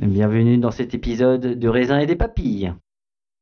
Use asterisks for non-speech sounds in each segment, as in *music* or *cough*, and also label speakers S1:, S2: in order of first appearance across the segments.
S1: Bienvenue dans cet épisode de raisin et des papilles.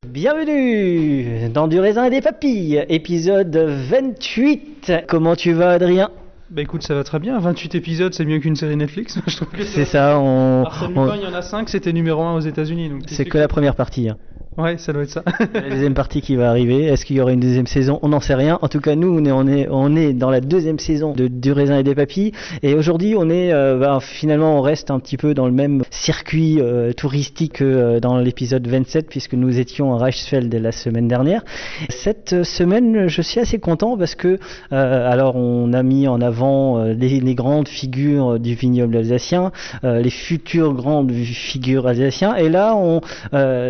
S1: Bienvenue dans du raisin et des papilles, épisode 28. Comment tu vas Adrien?
S2: Bah écoute, ça va très bien. 28 épisodes, c'est mieux qu'une série Netflix. *laughs* Je trouve que
S1: C'est ça, on...
S2: Arsène Lupin, il y en a 5, c'était numéro 1 aux États-Unis.
S1: C'est que la première partie. hein.
S2: Ouais, ça doit être ça.
S1: la deuxième partie qui va arriver. Est-ce qu'il y aura une deuxième saison? On n'en sait rien. En tout cas, nous, on est, dans la deuxième saison de Du raisin et des papilles. Et aujourd'hui, on est, euh, bah, finalement, on reste un petit peu dans le même circuit euh, touristique que euh, dans l'épisode 27, puisque nous étions à Reichsfeld la semaine dernière. Cette semaine, je suis assez content parce que, alors, on a mis en avant les, grandes figures du vignoble alsacien, les futures grandes figures alsaciens. Et là,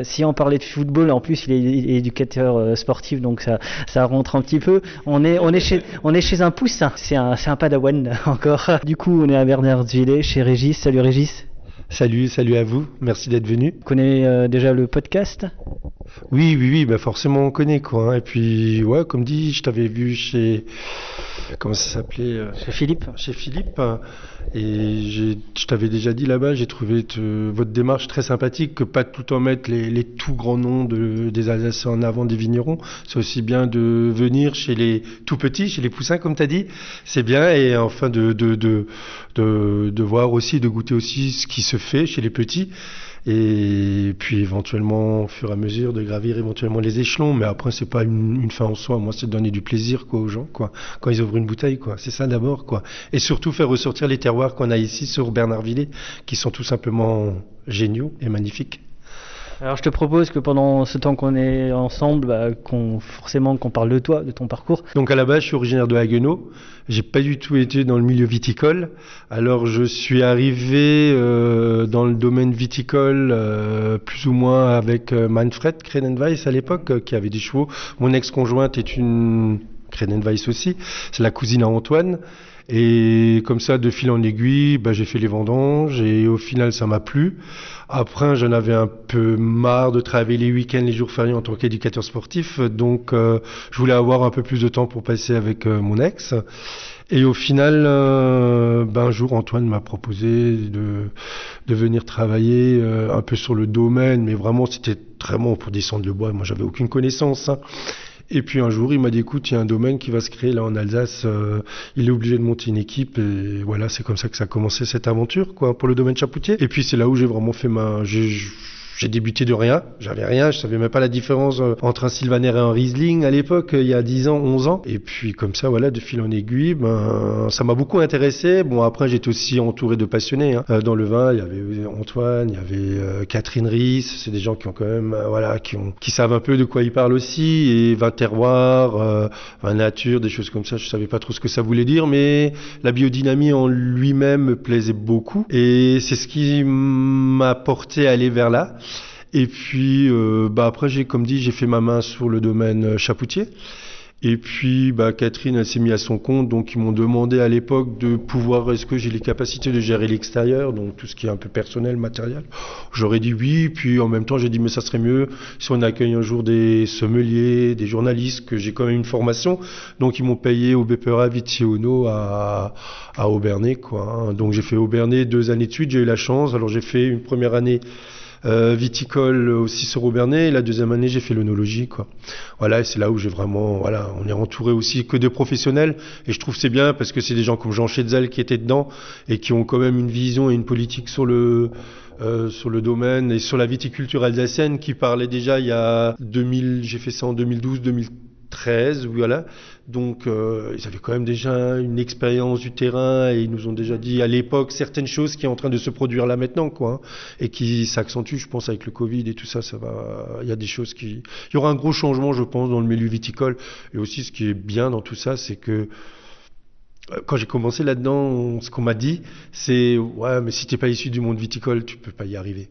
S1: si on parlait de football, en plus il est, il est éducateur euh, sportif, donc ça, ça rentre un petit peu. On est, on est chez, on est chez un poussin. C'est un, c'est un padawan *laughs* encore. Du coup, on est à Bernardville chez Régis. Salut Régis.
S3: Salut, salut à vous, merci d'être venu.
S1: Tu connais euh, déjà le podcast?
S3: Oui, oui, oui, bah forcément on connaît quoi. hein. Et puis, ouais, comme dit, je t'avais vu chez. Comment ça s'appelait euh,
S1: Chez Philippe
S3: Chez Philippe. euh, Et je t'avais déjà dit là-bas, j'ai trouvé te- votre démarche très sympathique, que pas tout en mettre les, les tout grands noms de, des Alsaciens en avant des vignerons. C'est aussi bien de venir chez les tout petits, chez les poussins, comme tu as dit. C'est bien. Et enfin, de, de, de, de, de voir aussi, de goûter aussi ce qui se fait chez les petits. Et puis éventuellement, au fur et à mesure, de gravir éventuellement les échelons. Mais après, c'est pas une, une fin en soi. Moi, c'est de donner du plaisir quoi aux gens, quoi. Quand ils ouvrent une bouteille, quoi. C'est ça d'abord, quoi. Et surtout faire ressortir les terroirs qu'on a ici sur Bernardvillers, qui sont tout simplement géniaux et magnifiques.
S1: Alors je te propose que pendant ce temps qu'on est ensemble, bah, qu'on forcément qu'on parle de toi, de ton parcours.
S3: Donc à la base, je suis originaire de Haguenau. J'ai pas du tout été dans le milieu viticole. Alors je suis arrivé euh, dans le domaine viticole euh, plus ou moins avec euh, Manfred Kredenweiss à l'époque, qui avait des chevaux. Mon ex-conjointe est une Kredenweiss aussi. C'est la cousine à Antoine. Et comme ça, de fil en aiguille, bah, j'ai fait les vendanges et au final, ça m'a plu. Après, j'en avais un peu marre de travailler les week-ends, les jours fériés en tant qu'éducateur sportif. Donc, euh, je voulais avoir un peu plus de temps pour passer avec euh, mon ex. Et au final, ben, un jour, Antoine m'a proposé de, de venir travailler euh, un peu sur le domaine, mais vraiment, c'était très bon pour descendre le bois. Moi, j'avais aucune connaissance. hein. Et puis un jour, il m'a dit, écoute, il y a un domaine qui va se créer là en Alsace. euh, il est obligé de monter une équipe. Et voilà, c'est comme ça que ça a commencé cette aventure, quoi, pour le domaine chapoutier. Et puis c'est là où j'ai vraiment fait ma... j'ai débuté de rien, j'avais rien, je savais même pas la différence euh, entre un Sylvaner et un Riesling à l'époque, il y a 10 ans, 11 ans. Et puis comme ça, voilà, de fil en aiguille, ben, ça m'a beaucoup intéressé. Bon, après, j'étais aussi entouré de passionnés. Hein. Euh, dans le vin, il y avait Antoine, il y avait euh, Catherine Ries, c'est des gens qui ont quand même, voilà, qui, ont, qui savent un peu de quoi ils parlent aussi, et vin terroir, vin nature, des choses comme ça, je savais pas trop ce que ça voulait dire, mais la biodynamie en lui-même me plaisait beaucoup. Et c'est ce qui m'a porté à aller vers là. Et puis, euh, bah après, j'ai, comme dit, j'ai fait ma main sur le domaine euh, chapoutier. Et puis, bah, Catherine, elle s'est mise à son compte, donc ils m'ont demandé à l'époque de pouvoir, est-ce que j'ai les capacités de gérer l'extérieur, donc tout ce qui est un peu personnel, matériel. J'aurais dit oui, puis en même temps, j'ai dit, mais ça serait mieux si on accueille un jour des sommeliers, des journalistes, que j'ai quand même une formation. Donc ils m'ont payé au BPRA Vitiono à, à Aubernay, quoi. Hein. Donc j'ai fait Aubernay deux années de suite, j'ai eu la chance. Alors j'ai fait une première année euh, viticole aussi sur Aubernais. Et la deuxième année, j'ai fait l'œnologie, quoi. Voilà, et c'est là où j'ai vraiment, voilà, on est entouré aussi que de professionnels. Et je trouve c'est bien parce que c'est des gens comme Jean Chetzel qui étaient dedans et qui ont quand même une vision et une politique sur le, euh, sur le domaine et sur la viticulture alsacienne qui parlait déjà il y a 2000, j'ai fait ça en 2012, 2013, voilà. Donc euh, ils avaient quand même déjà une expérience du terrain et ils nous ont déjà dit à l'époque certaines choses qui sont en train de se produire là maintenant, quoi, hein, et qui s'accentuent, je pense, avec le Covid et tout ça. Il y a des choses qui. Il y aura un gros changement, je pense, dans le milieu viticole. Et aussi, ce qui est bien dans tout ça, c'est que euh, quand j'ai commencé là-dedans, ce qu'on m'a dit, c'est ouais, mais si t'es pas issu du monde viticole, tu peux pas y arriver.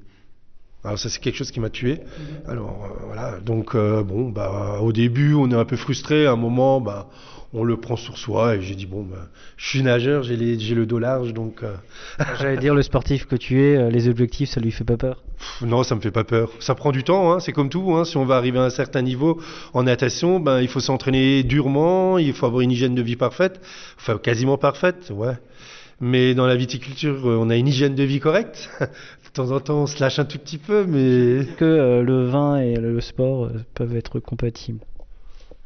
S3: Alors ça c'est quelque chose qui m'a tué. Alors euh, voilà, donc euh, bon, bah au début on est un peu frustré, à un moment, bah on le prend sur soi et j'ai dit bon, bah, je suis nageur, j'ai le dos large, donc. Euh,
S1: J'allais dire le sportif que tu es, les objectifs, ça lui fait pas peur?
S3: non, ça me fait pas peur. Ça prend du temps, hein, c'est comme tout. Hein, si on va arriver à un certain niveau en natation, ben il faut s'entraîner durement, il faut avoir une hygiène de vie parfaite, enfin quasiment parfaite, ouais. Mais dans la viticulture, on a une hygiène de vie correcte. *laughs* de temps en temps, on se lâche un tout petit peu, mais...
S1: Que euh, le vin et le sport euh, peuvent être compatibles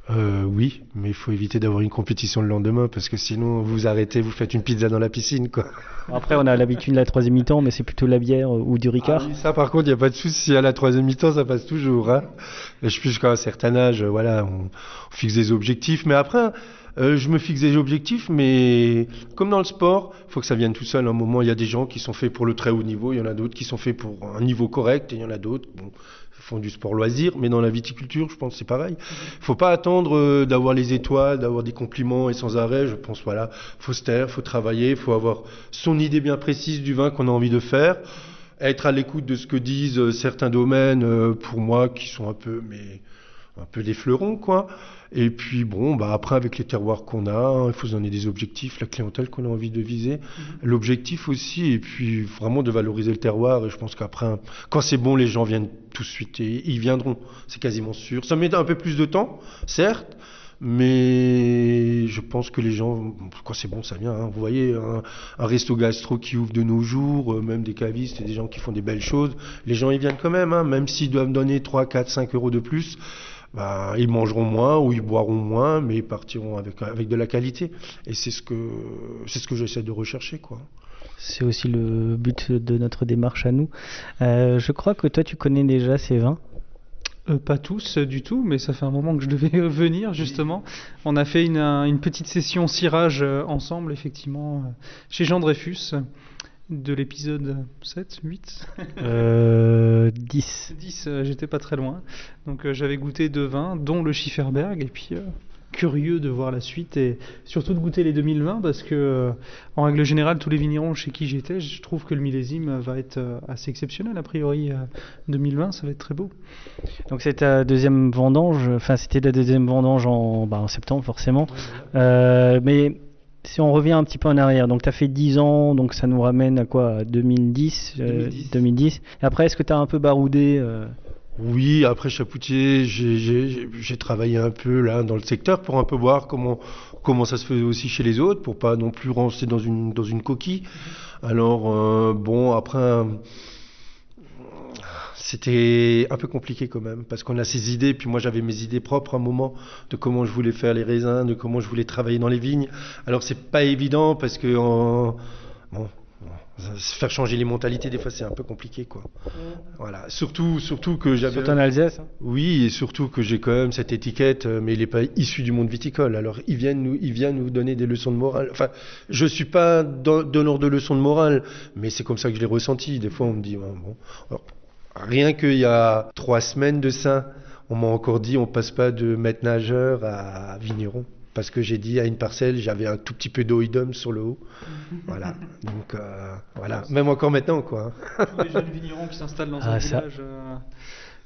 S3: euh, oui, mais il faut éviter d'avoir une compétition le lendemain parce que sinon vous arrêtez, vous faites une pizza dans la piscine quoi.
S1: Après on a l'habitude de la troisième mi-temps, mais c'est plutôt la bière ou du ricard.
S3: Ah ça par contre il n'y a pas de souci, à la troisième mi-temps ça passe toujours. Hein. Je suis jusqu'à un certain âge, voilà, on, fixe des objectifs, mais après euh, je me fixe des objectifs, mais comme dans le sport, il faut que ça vienne tout seul. À un moment, il y a des gens qui sont faits pour le très haut niveau, il y en a d'autres qui sont faits pour un niveau correct, et il y en a d'autres qui font du sport loisir. Mais dans la viticulture, je pense c'est pareil. Il faut pas attendre euh, d'avoir les étoiles, d'avoir des compliments et sans arrêt. Je pense, voilà, faut se taire, faut travailler, faut avoir son idée bien précise du vin qu'on a envie de faire être à l'écoute de ce que disent euh, certains domaines pour moi qui sont un peu mais un peu des fleurons quoi et puis bon, bah après avec les terroirs qu'on a, il faut se donner des objectifs, la clientèle qu'on a envie de viser, mhm. l'objectif aussi, et puis vraiment de valoriser le terroir. Et je pense qu'après, quand c'est bon, les gens viennent tout de suite et ils viendront, c'est quasiment sûr. Ça met un peu plus de temps, certes, mais je pense que les gens, quand c'est bon, ça vient. Hein. Vous voyez, un, resto gastro qui ouvre de nos jours, euh, même des cavistes et des gens qui font des belles choses, les gens ils viennent quand même, hein, même s'ils doivent donner 3, 4, 5 euros de plus bah, ils mangeront moins ou ils boiront moins, mais ils partiront avec, avec de la qualité. Et c'est ce que, c'est ce que j'essaie de rechercher, quoi.
S1: C'est aussi le but de notre démarche à nous. Euh, je crois que toi, tu connais déjà ces vins.
S2: Euh, pas tous du tout, mais ça fait un moment que je devais *laughs* venir justement. On a fait une, une petite session cirage euh, ensemble, effectivement, chez Jean Dreyfus de l'épisode 7, 8
S1: euh, *laughs* 10.
S2: 10, euh, j'étais pas très loin. Donc euh, j'avais goûté deux vins, dont le Schifferberg, et puis euh, curieux de voir la suite, et surtout de goûter les 2020, parce que en règle générale, tous les vignerons chez qui j'étais, je trouve que le millésime va être assez exceptionnel, a priori 2020, ça va être très beau.
S1: Donc c'est ta deuxième vendange, enfin c'était la deuxième vendange en, bah, en septembre forcément, mais si on revient un petit peu en arrière, donc tu as fait 10 ans, donc ça nous ramène à quoi 2010, 2010. Euh, Et après, est-ce que tu as un peu baroudé euh?
S3: Oui, après Chapoutier, j'ai travaillé un peu là dans le secteur pour un peu voir comment, comment ça se faisait aussi chez les autres, pour pas non plus rentrer dans une, dans une coquille. Alors, euh, bon, après c'était un peu compliqué quand même, parce qu'on a ses idées, puis moi j'avais mes idées propres à un moment de comment je voulais faire les raisins, de comment je voulais travailler dans les vignes. Alors c'est pas évident parce que bon, faire changer les mentalités, des fois, c'est un peu compliqué, quoi. Voilà. Surtout, surtout que j'avais.
S1: Surtout en Alsace. hein.
S3: Oui, et surtout que j'ai quand même cette étiquette, euh, mais il n'est pas issu du monde viticole. Alors, il vient nous, nous donner des leçons de morale. Enfin, je suis pas don- donneur de leçons de morale, mais c'est comme ça que je l'ai ressenti. Des fois, on me dit, ouais, bon. Alors, rien qu'il y a trois semaines de ça, on m'a encore dit, on passe pas de maître nageur à vigneron. Parce que j'ai dit à une parcelle, j'avais un tout petit peu d'oïdum sur le haut. *laughs* Voilà. Donc, euh, voilà. Même encore maintenant, quoi.
S2: Tous les jeunes vignerons qui s'installent dans
S1: Ah,
S2: un
S1: ça.
S2: village. euh,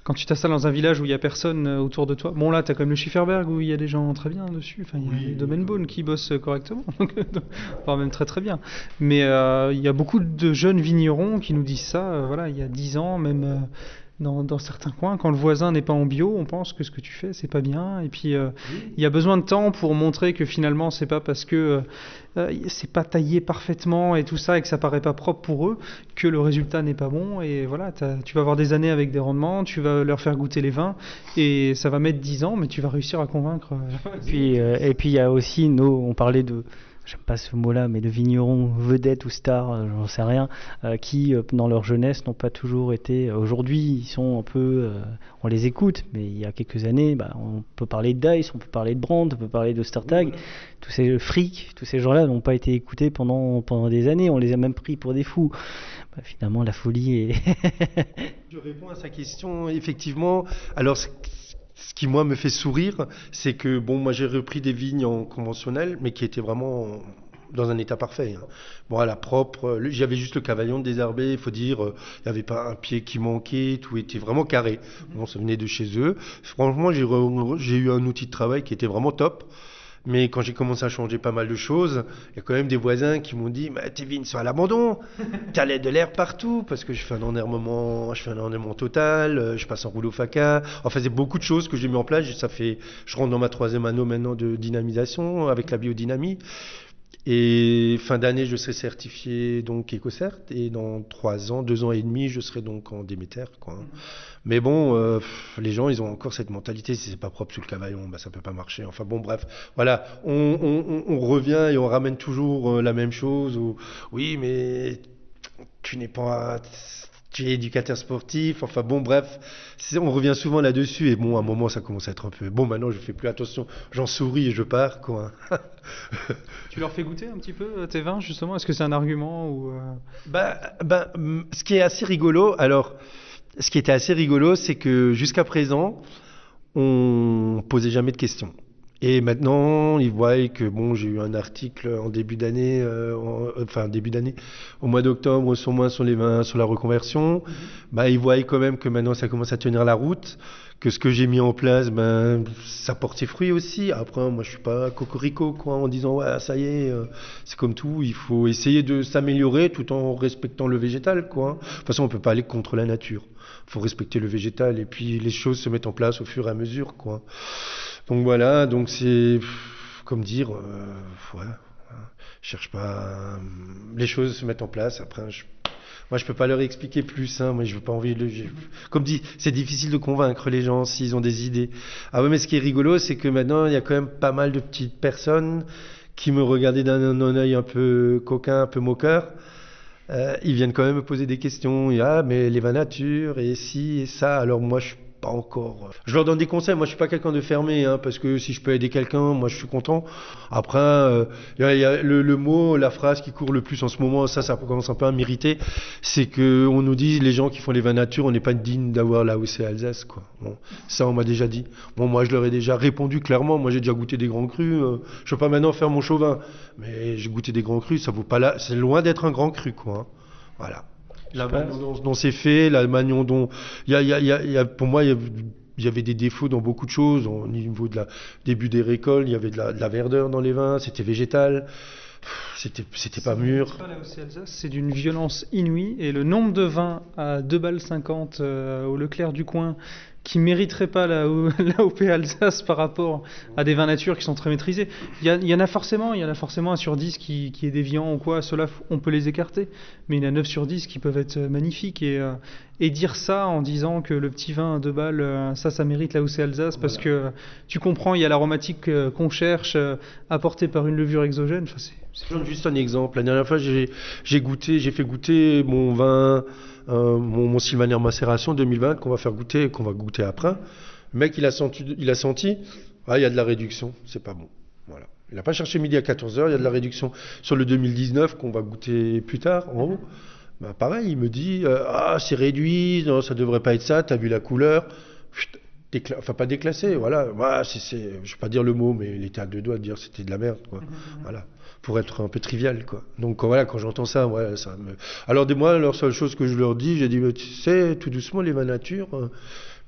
S2: Quand tu t'installes dans un village où il n'y a personne euh, autour de toi, bon là, tu as quand même le Schifferberg où il y a des gens très bien dessus. Enfin, il y a les Domenbone qui bossent correctement, *laughs* donc, voire même très très bien. Mais euh, il y a beaucoup de jeunes vignerons qui nous disent ça. euh, voilà, il y a 10 ans, même euh, dans, dans certains coins, quand le voisin n'est pas en bio, on pense que ce que tu fais, c'est pas bien. Et puis, euh, il y a besoin de temps pour montrer que finalement, c'est pas parce que euh, euh, c'est pas taillé parfaitement et tout ça et que ça paraît pas propre pour eux que le résultat n'est pas bon. Et voilà, tu vas avoir des années avec des rendements, tu vas leur faire goûter les vins et ça va mettre 10 ans, mais tu vas réussir à convaincre. euh, *laughs*
S1: Et puis, euh, et puis il y a aussi nos, on parlait de, j'aime pas ce mot-là, mais de vignerons vedettes ou stars, euh, j'en sais rien, euh, qui euh, dans leur jeunesse n'ont pas toujours été. Aujourd'hui, ils sont un peu, on les écoute, mais il y a quelques années, bah, on peut parler de Dice, on peut parler de Brandt, on peut parler de Startag. Tous ces frics, tous ces gens-là n'ont pas été écoutés pendant pendant des années. On les a même pris pour des fous. Bah, finalement, la folie est. *laughs*
S3: Je réponds à sa question, effectivement. Alors, ce, qui, moi, me fait sourire, c'est que, bon, moi, j'ai repris des vignes en conventionnel, mais qui étaient vraiment dans un état parfait. hein. Bon, à la propre, j'avais juste le cavaillon désherbé, il faut dire, euh, il n'y avait pas un pied qui manquait, tout était vraiment carré. Bon, ça venait de chez eux. Franchement, j'ai eu un outil de travail qui était vraiment top. Mais quand j'ai commencé à changer pas mal de choses, il y a quand même des voisins qui m'ont dit Tes vignes sont à l'abandon, *laughs* t'as l'air de l'air partout, parce que je fais un ennervement, je fais un total, euh, je passe en rouleau faca. Enfin, c'est beaucoup de choses que j'ai mis en place. Ça fait, je rentre dans ma troisième anneau maintenant de dynamisation avec la biodynamie. Et fin d'année, je serai certifié donc EcoCert, et dans trois ans, deux ans et demi, je serai donc en Déméter. Quoi. Mais bon, euh, pff, les gens, ils ont encore cette mentalité, si c'est pas propre sous le cavaillon, bah, ça peut pas marcher. Enfin bon, bref, voilà, on, on- on- on revient et on ramène toujours euh, la même chose. Où, oui, mais tu n'es pas, tu es éducateur sportif. Enfin bon, bref, on revient souvent là-dessus. Et bon, à un moment, ça commence à être un peu. Bon, maintenant, je fais plus attention. J'en souris et je pars, quoi. *laughs*
S2: Tu leur fais goûter un petit peu euh, tes vins justement? Est-ce que c'est un argument ou
S3: Bah, bah, ce qui est assez rigolo, alors, ce qui était assez rigolo, c'est que jusqu'à présent, on posait jamais de questions. Et maintenant, ils voient que bon, j'ai eu un article en début d'année, euh, en- enfin début d'année, au mois d'octobre, sur moi sur les vins, sur la reconversion. Bah, ils voient quand même que maintenant ça commence à tenir la route, que ce que j'ai mis en place, ben, ça porte ses fruits aussi. Après, moi, je suis pas cocorico quoi, en disant ouais, ça y est, euh, c'est comme tout, il faut essayer de s'améliorer tout en respectant le végétal, quoi. De toute façon, on peut pas aller contre la nature. Faut respecter le végétal et puis les choses se mettent en place au fur et à mesure, quoi. Donc voilà, donc c'est comme dire, euh, je cherche pas, euh, les choses se mettent en place. Après, je, moi, je peux pas leur expliquer plus. Hein, moi, je veux pas envie de. je- comme dit, c'est difficile de convaincre les gens s'ils ont des idées. Ah ouais, mais ce qui est rigolo, c'est que maintenant, il y a quand même pas mal de petites personnes qui me regardaient d'un œil un peu coquin, un peu moqueur. Euh, ils viennent quand même me poser des questions. Et, ah, mais les vins nature, et ci, et ça. Alors moi, je pas encore. Je leur donne des conseils. Moi, je suis pas quelqu'un de fermé, hein, parce que si je peux aider quelqu'un, moi, je suis content. Après, euh, y a, le, mot, la phrase qui court le plus en ce moment, ça, ça commence un peu à m'irriter. C'est que on nous dit, les gens qui font les vins nature, on n'est pas digne d'avoir où c'est Alsace, quoi. Ça, on m'a déjà dit. Bon, moi, je leur ai déjà répondu clairement. Moi, j'ai déjà goûté des grands crus. euh, je peux pas maintenant faire mon chauvin, mais j'ai goûté des grands crus. Ça vaut pas là. C'est loin d'être un grand cru, quoi. hein. Voilà. La manière dont, dont c'est fait, la manière dont. Il y a, il y a- il y a- il y a- pour moi, il y a- il y avait des défauts dans beaucoup de choses. Au niveau de la début des récoltes, il y avait de la, de la verdeur dans les vins, c'était végétal, c'était c'était pas mûr.
S2: Pas la Haute Alsace, c'est d'une violence inouïe et le nombre de vins à 2 balles 50 euh, au Leclerc du coin qui mériterait pas la, *laughs* la OP Alsace par rapport à des vins nature qui sont très maîtrisés. Il y, a- il y en a forcément, il y en a forcément un sur 10 qui, qui est déviant ou quoi, cela on peut les écarter. Mais il y en a 9 sur 10 qui peuvent être euh, magnifiques et, euh, et dire ça en disant que le petit vin à deux balles, euh, ça, ça mérite la OC Alsace parce que tu comprends, il y a l'aromatique qu'on cherche apportée par une levure exogène. Enfin, c'est-
S3: juste un exemple. La dernière fois, j'ai j'ai goûté, j'ai fait goûter mon vin, euh, mon, mon Sylvaner Macération 2020 qu'on va faire goûter, qu'on va goûter après. Le mec, il a senti, il a senti, ah, il y a de la réduction, c'est pas bon. Voilà. Il n'a pas cherché midi à 14h, il y a de la réduction. Sur le 2019 qu'on va goûter plus tard, en haut, bah, pareil, il me dit, euh, ah, c'est réduit, non, ça devrait pas être ça, t'as vu la couleur. Chut, décla- enfin, pas déclassé, voilà. Voilà, c'est, c'est- je vais pas dire le mot, mais il était à deux doigts de dire que c'était de la merde, quoi. Voilà pour être un peu trivial quoi. Donc voilà, quand j'entends ça, ouais, ça me Alors moi, leur seule chose que je leur dis, j'ai dit tu sais, tout doucement les nature euh,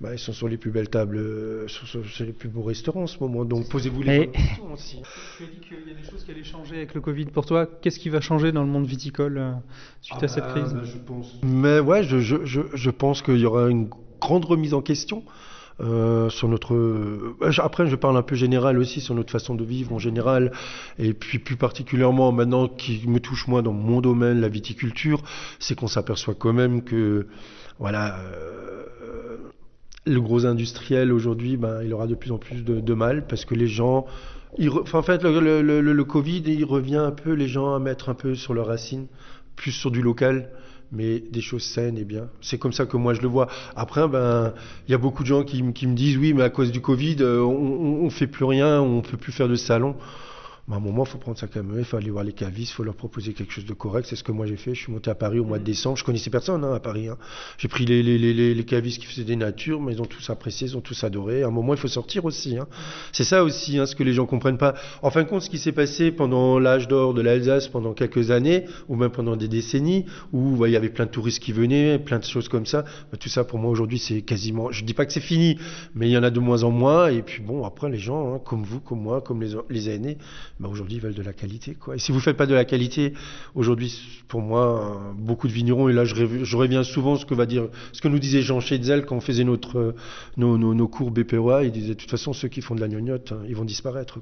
S3: bah, ils sont sur les plus belles tables, euh, sur, sur- sur les plus beaux restaurants en ce moment. Donc posez-vous les questions aussi.
S2: Tu as dit qu'il y a des choses qui allaient changer avec le Covid. Pour toi, qu'est-ce qui va changer dans le monde viticole euh, suite à cette
S3: Ah,
S2: crise
S3: bah, je pense. Mais ouais, je, je, je, je pense qu'il y aura une grande remise en question. Euh, sur notre euh, après je parle un peu général aussi sur notre façon de vivre en général et puis plus particulièrement maintenant qui me touche moi dans mon domaine la viticulture c'est qu'on s'aperçoit quand même que voilà euh, le gros industriel aujourd'hui ben il aura de plus en plus de, mal parce que les gens en fait le, le Covid il revient un peu les gens à mettre un peu sur leurs racines plus sur du local mais des choses saines et bien. C'est comme ça que moi je le vois. Après, ben, il y a beaucoup de gens qui, qui me disent oui, mais à cause du Covid, euh, on, on fait plus rien, on peut plus faire de salon. À un moment, il faut prendre sa caméra, il faut aller voir les cavistes, il faut leur proposer quelque chose de correct. C'est ce que moi j'ai fait. Je suis monté à Paris au mois de décembre. Je connaissais personne hein, à Paris. hein. J'ai pris les, les, les, les, cavistes qui faisaient des natures, mais ils ont tous apprécié, ils ont tous adoré. À un moment, il faut sortir aussi. hein. C'est ça aussi, ce que les gens comprennent pas. En fin de compte, ce qui s'est passé pendant l'âge d'or de l'Alsace, pendant quelques années, ou même pendant des décennies, où bah, il y avait plein de touristes qui venaient, plein de choses comme ça. Bah, tout ça, pour moi, aujourd'hui, c'est quasiment. Je dis pas que c'est fini, mais il y en a de moins en moins. Et puis bon, après, les gens, comme vous, comme moi, comme les, les aînés, bah, aujourd'hui, ils veulent de la qualité. Et si vous faites pas de la qualité, aujourd'hui, pour moi, euh, beaucoup de vignerons, et là, je, rev- je reviens souvent ce que va dire, ce que nous disait Jean Schetzel quand on faisait notre, euh, nos, nos, cours BPOA. Il disait, de toute façon, ceux qui font de la gnognotte, hein, ils vont disparaître.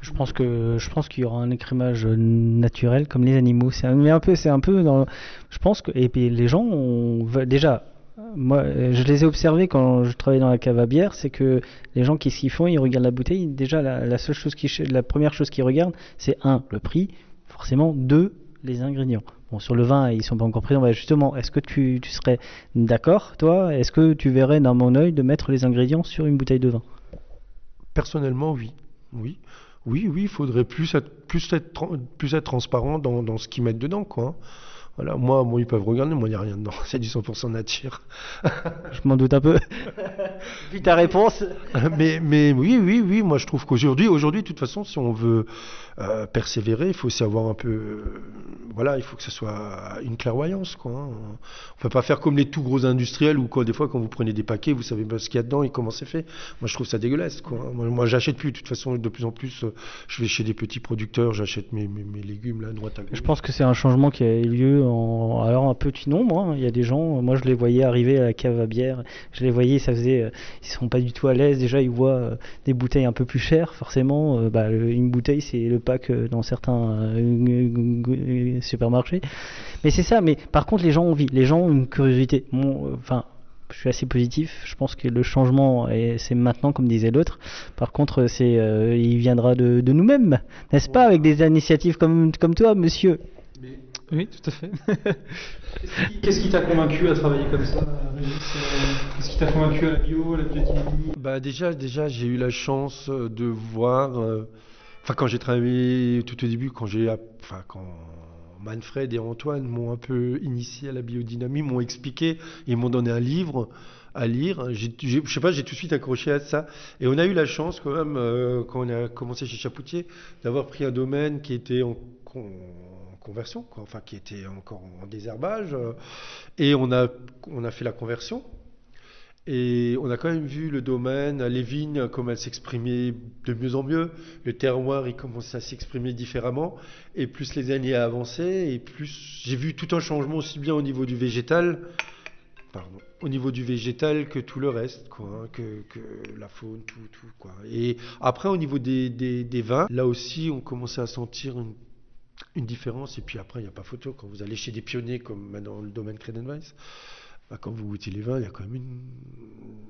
S1: Je pense que je pense qu'il y aura un écrémage euh, naturel comme les animaux. C'est un, peu, c'est un peu dans. Je pense que et puis les gens déjà. Moi, je les ai observés quand je travaillais dans la cave à bière, c'est que les gens qu'est-ce qu'ils font Ils regardent la bouteille. Déjà, la, seule chose qui, la première chose qu'ils regardent, c'est un, le prix, forcément. Deux, les ingrédients. Bon, sur le vin, ils sont pas encore présents. Bah, justement, est-ce que tu, serais d'accord, toi? Est-ce que tu verrais dans mon œil de mettre les ingrédients sur une bouteille de vin?
S3: Personnellement, oui. Oui, oui, oui, il faudrait plus être, plus être, plus être transparent dans, dans ce qu'ils mettent dedans, quoi. Voilà, moi, bon, ils peuvent regarder, moi, il n'y a rien dedans. *laughs* C'est du 100% nature. *laughs*
S1: Je m'en doute un peu. *laughs* Vu ta réponse.
S3: mais, mais oui, oui, oui, moi, je trouve qu'aujourd'hui, aujourd'hui, de toute façon, si on veut euh, persévérer, il faut aussi avoir un peu, euh, voilà, il faut que ce soit une clairvoyance, hein. On peut pas faire comme les tout gros industriels où, des fois, quand vous prenez des paquets, vous savez pas ce qu'il y a dedans et comment c'est fait. Moi, je trouve ça dégueulasse, quoi. Moi, moi, j'achète plus. De toute façon, de plus en plus, euh, je vais chez des petits producteurs, j'achète mes, mes, mes légumes, là, droite à gauche.
S1: Je pense que c'est un changement qui a eu lieu en alors un petit nombre. hein. Il y a des gens, moi je les voyais arriver à la cave à bière, je les voyais, ça faisait, euh, ils sont pas du tout à l'aise. Déjà ils voient euh, des bouteilles un peu plus chères, forcément. bah, une bouteille c'est le pack dans certains supermarchés. Mais c'est ça. Mais par contre les gens ont envie, les gens ont une curiosité. Enfin. je suis assez positif. Je pense que le changement, est- c'est maintenant, comme disait l'autre. Par contre, c'est, euh, il viendra de, de nous-mêmes, n'est-ce pas, avec des initiatives comme, comme toi, monsieur?
S2: Oui, tout à fait. *laughs* Qu'est-ce qui- t'a convaincu à travailler comme ça, Euh, Qu'est-ce qui t'a convaincu à la bio, à la biotimie
S3: Bah déjà, déjà j'ai eu la chance euh, de voir, euh, enfin quand j'ai travaillé tout au début, quand j'ai, enfin quand Manfred et Antoine m'ont un peu initié à la biodynamie, m'ont expliqué, ils m'ont donné un livre à lire. J'ai- je sais pas, j'ai tout de suite accroché à ça. Et on a eu la chance quand même, euh, quand on a commencé chez Chapoutier, d'avoir pris un domaine qui était en, con- en conversion, enfin qui était encore en désherbage, euh, et on a fait la conversion. Et on a quand même vu le domaine, les vignes, comment elles s'exprimaient de mieux en mieux. Le terroir, il commençait à s'exprimer différemment. Et plus les années avançaient, et plus j'ai vu tout un changement aussi bien au niveau du végétal pardon, au niveau du végétal que tout le reste, quoi, hein, que, que la faune, tout, tout, quoi. Et après, au niveau des, des, vins, là aussi, on commençait à sentir une, différence. Et puis après, il n'y a pas photo. Quand vous allez chez des pionniers, comme maintenant le domaine Credenweiss, bah, quand vous goûtez les vins, il y a quand même une,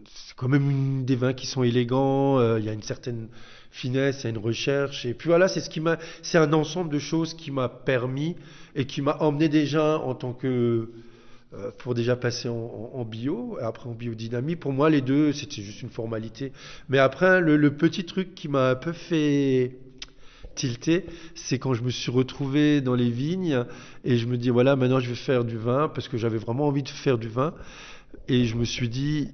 S3: c'est quand même des vins qui sont élégants. euh, il y a une certaine finesse, il y a une recherche. Et puis voilà, c'est ce qui m'a, c'est un ensemble de choses qui m'a permis et qui m'a emmené déjà en tant que euh, pour déjà passer en, bio, et après en biodynamie. Pour moi, les deux, c'était juste une formalité. Mais après, le petit truc qui m'a un peu fait tilter, c'est quand je me suis retrouvé dans les vignes et je me dis, voilà, maintenant je vais faire du vin parce que j'avais vraiment envie de faire du vin. Et je me suis dit,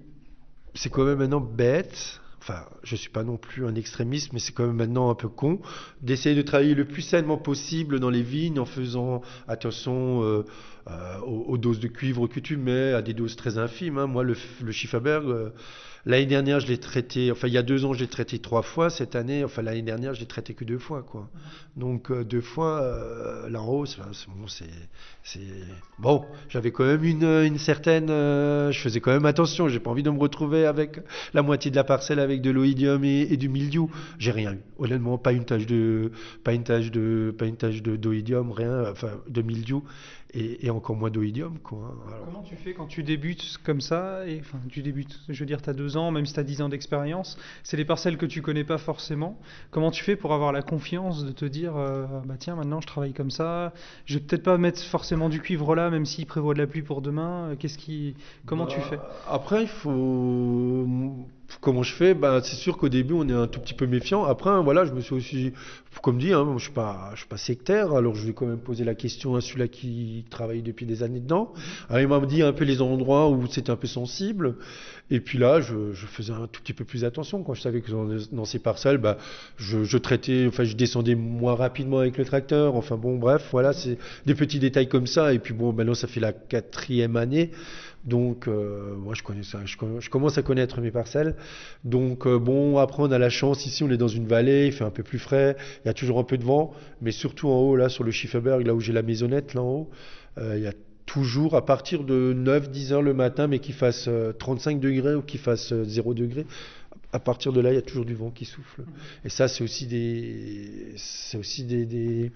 S3: c'est quand même maintenant bête. Enfin, je suis pas non plus un extrémiste, mais c'est quand même maintenant un peu con d'essayer de travailler le plus sainement possible dans les vignes en faisant attention euh, euh, aux, doses de cuivre que tu mets, à des doses très infimes. hein. Moi, le, le euh, l'année dernière, je l'ai traité, enfin, il y a deux ans, je l'ai traité trois fois. Cette année, enfin, l'année dernière, je l'ai traité que deux fois, quoi. Donc, euh, deux fois, la rose, c'est bon, Bon, j'avais quand même une, certaine. je faisais quand même attention, j'ai pas envie de me retrouver avec la moitié de la parcelle avec de l'oïdium et, du mildiou. J'ai rien eu. Honnêtement, pas une tache de. Pas une tache de. Pas une tache d'oïdium, rien, enfin, de mildiou. Et, et encore moins d'oïdium, quoi. Alors,
S2: Comment tu fais quand tu débutes comme ça et, Enfin, tu débutes, je veux dire, tu as deux ans, même si tu as dix ans d'expérience, c'est des parcelles que tu connais pas forcément. Comment tu fais pour avoir la confiance de te dire, euh, bah tiens, maintenant je travaille comme ça, je vais peut-être pas mettre forcément du cuivre là, même s'il prévoit de la pluie pour demain. Qu'est-ce qui, comment tu
S3: Bah,
S2: fais?
S3: Après, il faut. Comment je fais bah, C'est sûr qu'au début, on est un tout petit peu méfiant. Après, voilà, je me suis aussi. Comme dit, hein, je ne suis, pas- sectaire, alors je vais quand même poser la question à celui-là qui travaille depuis des années dedans. Alors, il m'a dit un peu les endroits où c'était un peu sensible. Et puis là, je, faisais un tout petit peu plus attention. Quand je savais que dans, ces parcelles, bah, je traitais, enfin, je descendais moins rapidement avec le tracteur. Enfin, bon, bref, voilà, c'est des petits détails comme ça. Et puis, bon, maintenant, ça fait la quatrième année. Donc, euh, moi, je connais ça. Je, commence à connaître mes parcelles. Donc, euh, bon, après, on a la chance. Ici, on est dans une vallée. Il fait un peu plus frais. Il y a toujours un peu de vent. Mais surtout en haut, là, sur le Schifferberg, là où j'ai la maisonnette, là en haut, euh, il y a toujours à partir de 9-10 heures le matin, mais qu'il fasse euh, 35 degrés ou qu'il fasse euh, 0 degré. À partir de là, il y a toujours du vent qui souffle. Et ça, c'est aussi des, c'est aussi des,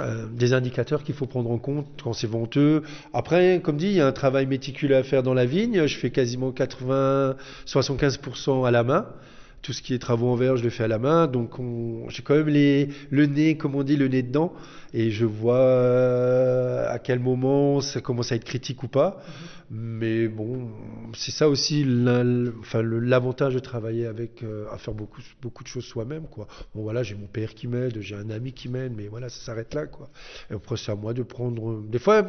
S3: euh, des indicateurs qu'il faut prendre en compte quand c'est venteux. Après, comme dit, il y a un travail méticuleux à faire dans la vigne. Je fais quasiment 80-75% à la main. Tout ce qui est travaux en verre, je le fais à la main. Donc, on- j'ai quand même les, le nez, comme on dit, le nez dedans. Et je vois euh, à quel moment ça commence à être critique ou pas. Mais bon, c'est ça aussi l'avantage de travailler avec, euh, à faire beaucoup, beaucoup de choses soi-même. Quoi. Bon, voilà, j'ai mon père qui m'aide, j'ai un ami qui m'aide, mais voilà, ça s'arrête là. Quoi. Et après, c'est à moi de prendre. Des fois,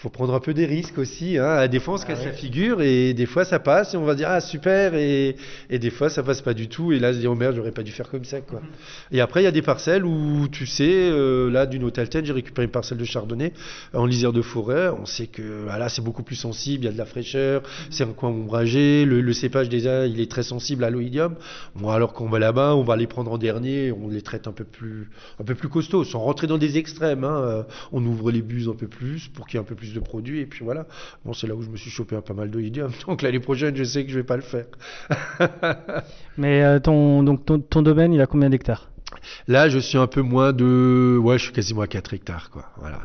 S3: faut prendre un peu des risques aussi. Hein. Des fois, on se casse la figure et des fois, ça passe et on va dire ah super et, et des fois, ça passe pas du tout et là, je dis oh merde, j'aurais pas dû faire comme ça quoi. Et après, il y a des parcelles où tu sais, euh, là, d'une Hôtel-Ten, j'ai récupéré une parcelle de chardonnay en lisière de forêt. On sait que ah, là, c'est beaucoup plus sensible, il y a de la fraîcheur, c'est un coin ombragé, le, le cépage déjà, il est très sensible à l'oïdium. Bon, alors qu'on va là-bas, on va les prendre en dernier, on les traite un peu plus, un peu plus costauds, sans rentrer dans des extrêmes. Hein. Euh, On ouvre les buses un peu plus pour qu'il y ait un peu plus de produits et puis voilà. Bon, c'est là où je me suis chopé un pas mal d'oïdium. Donc l'année prochaine, je sais que je vais pas le faire. *laughs*
S1: Mais euh, ton, donc ton, ton domaine, il a combien d'hectares?
S3: Là, je suis un peu moins de, ouais, je suis quasiment à 4 hectares, quoi. Voilà.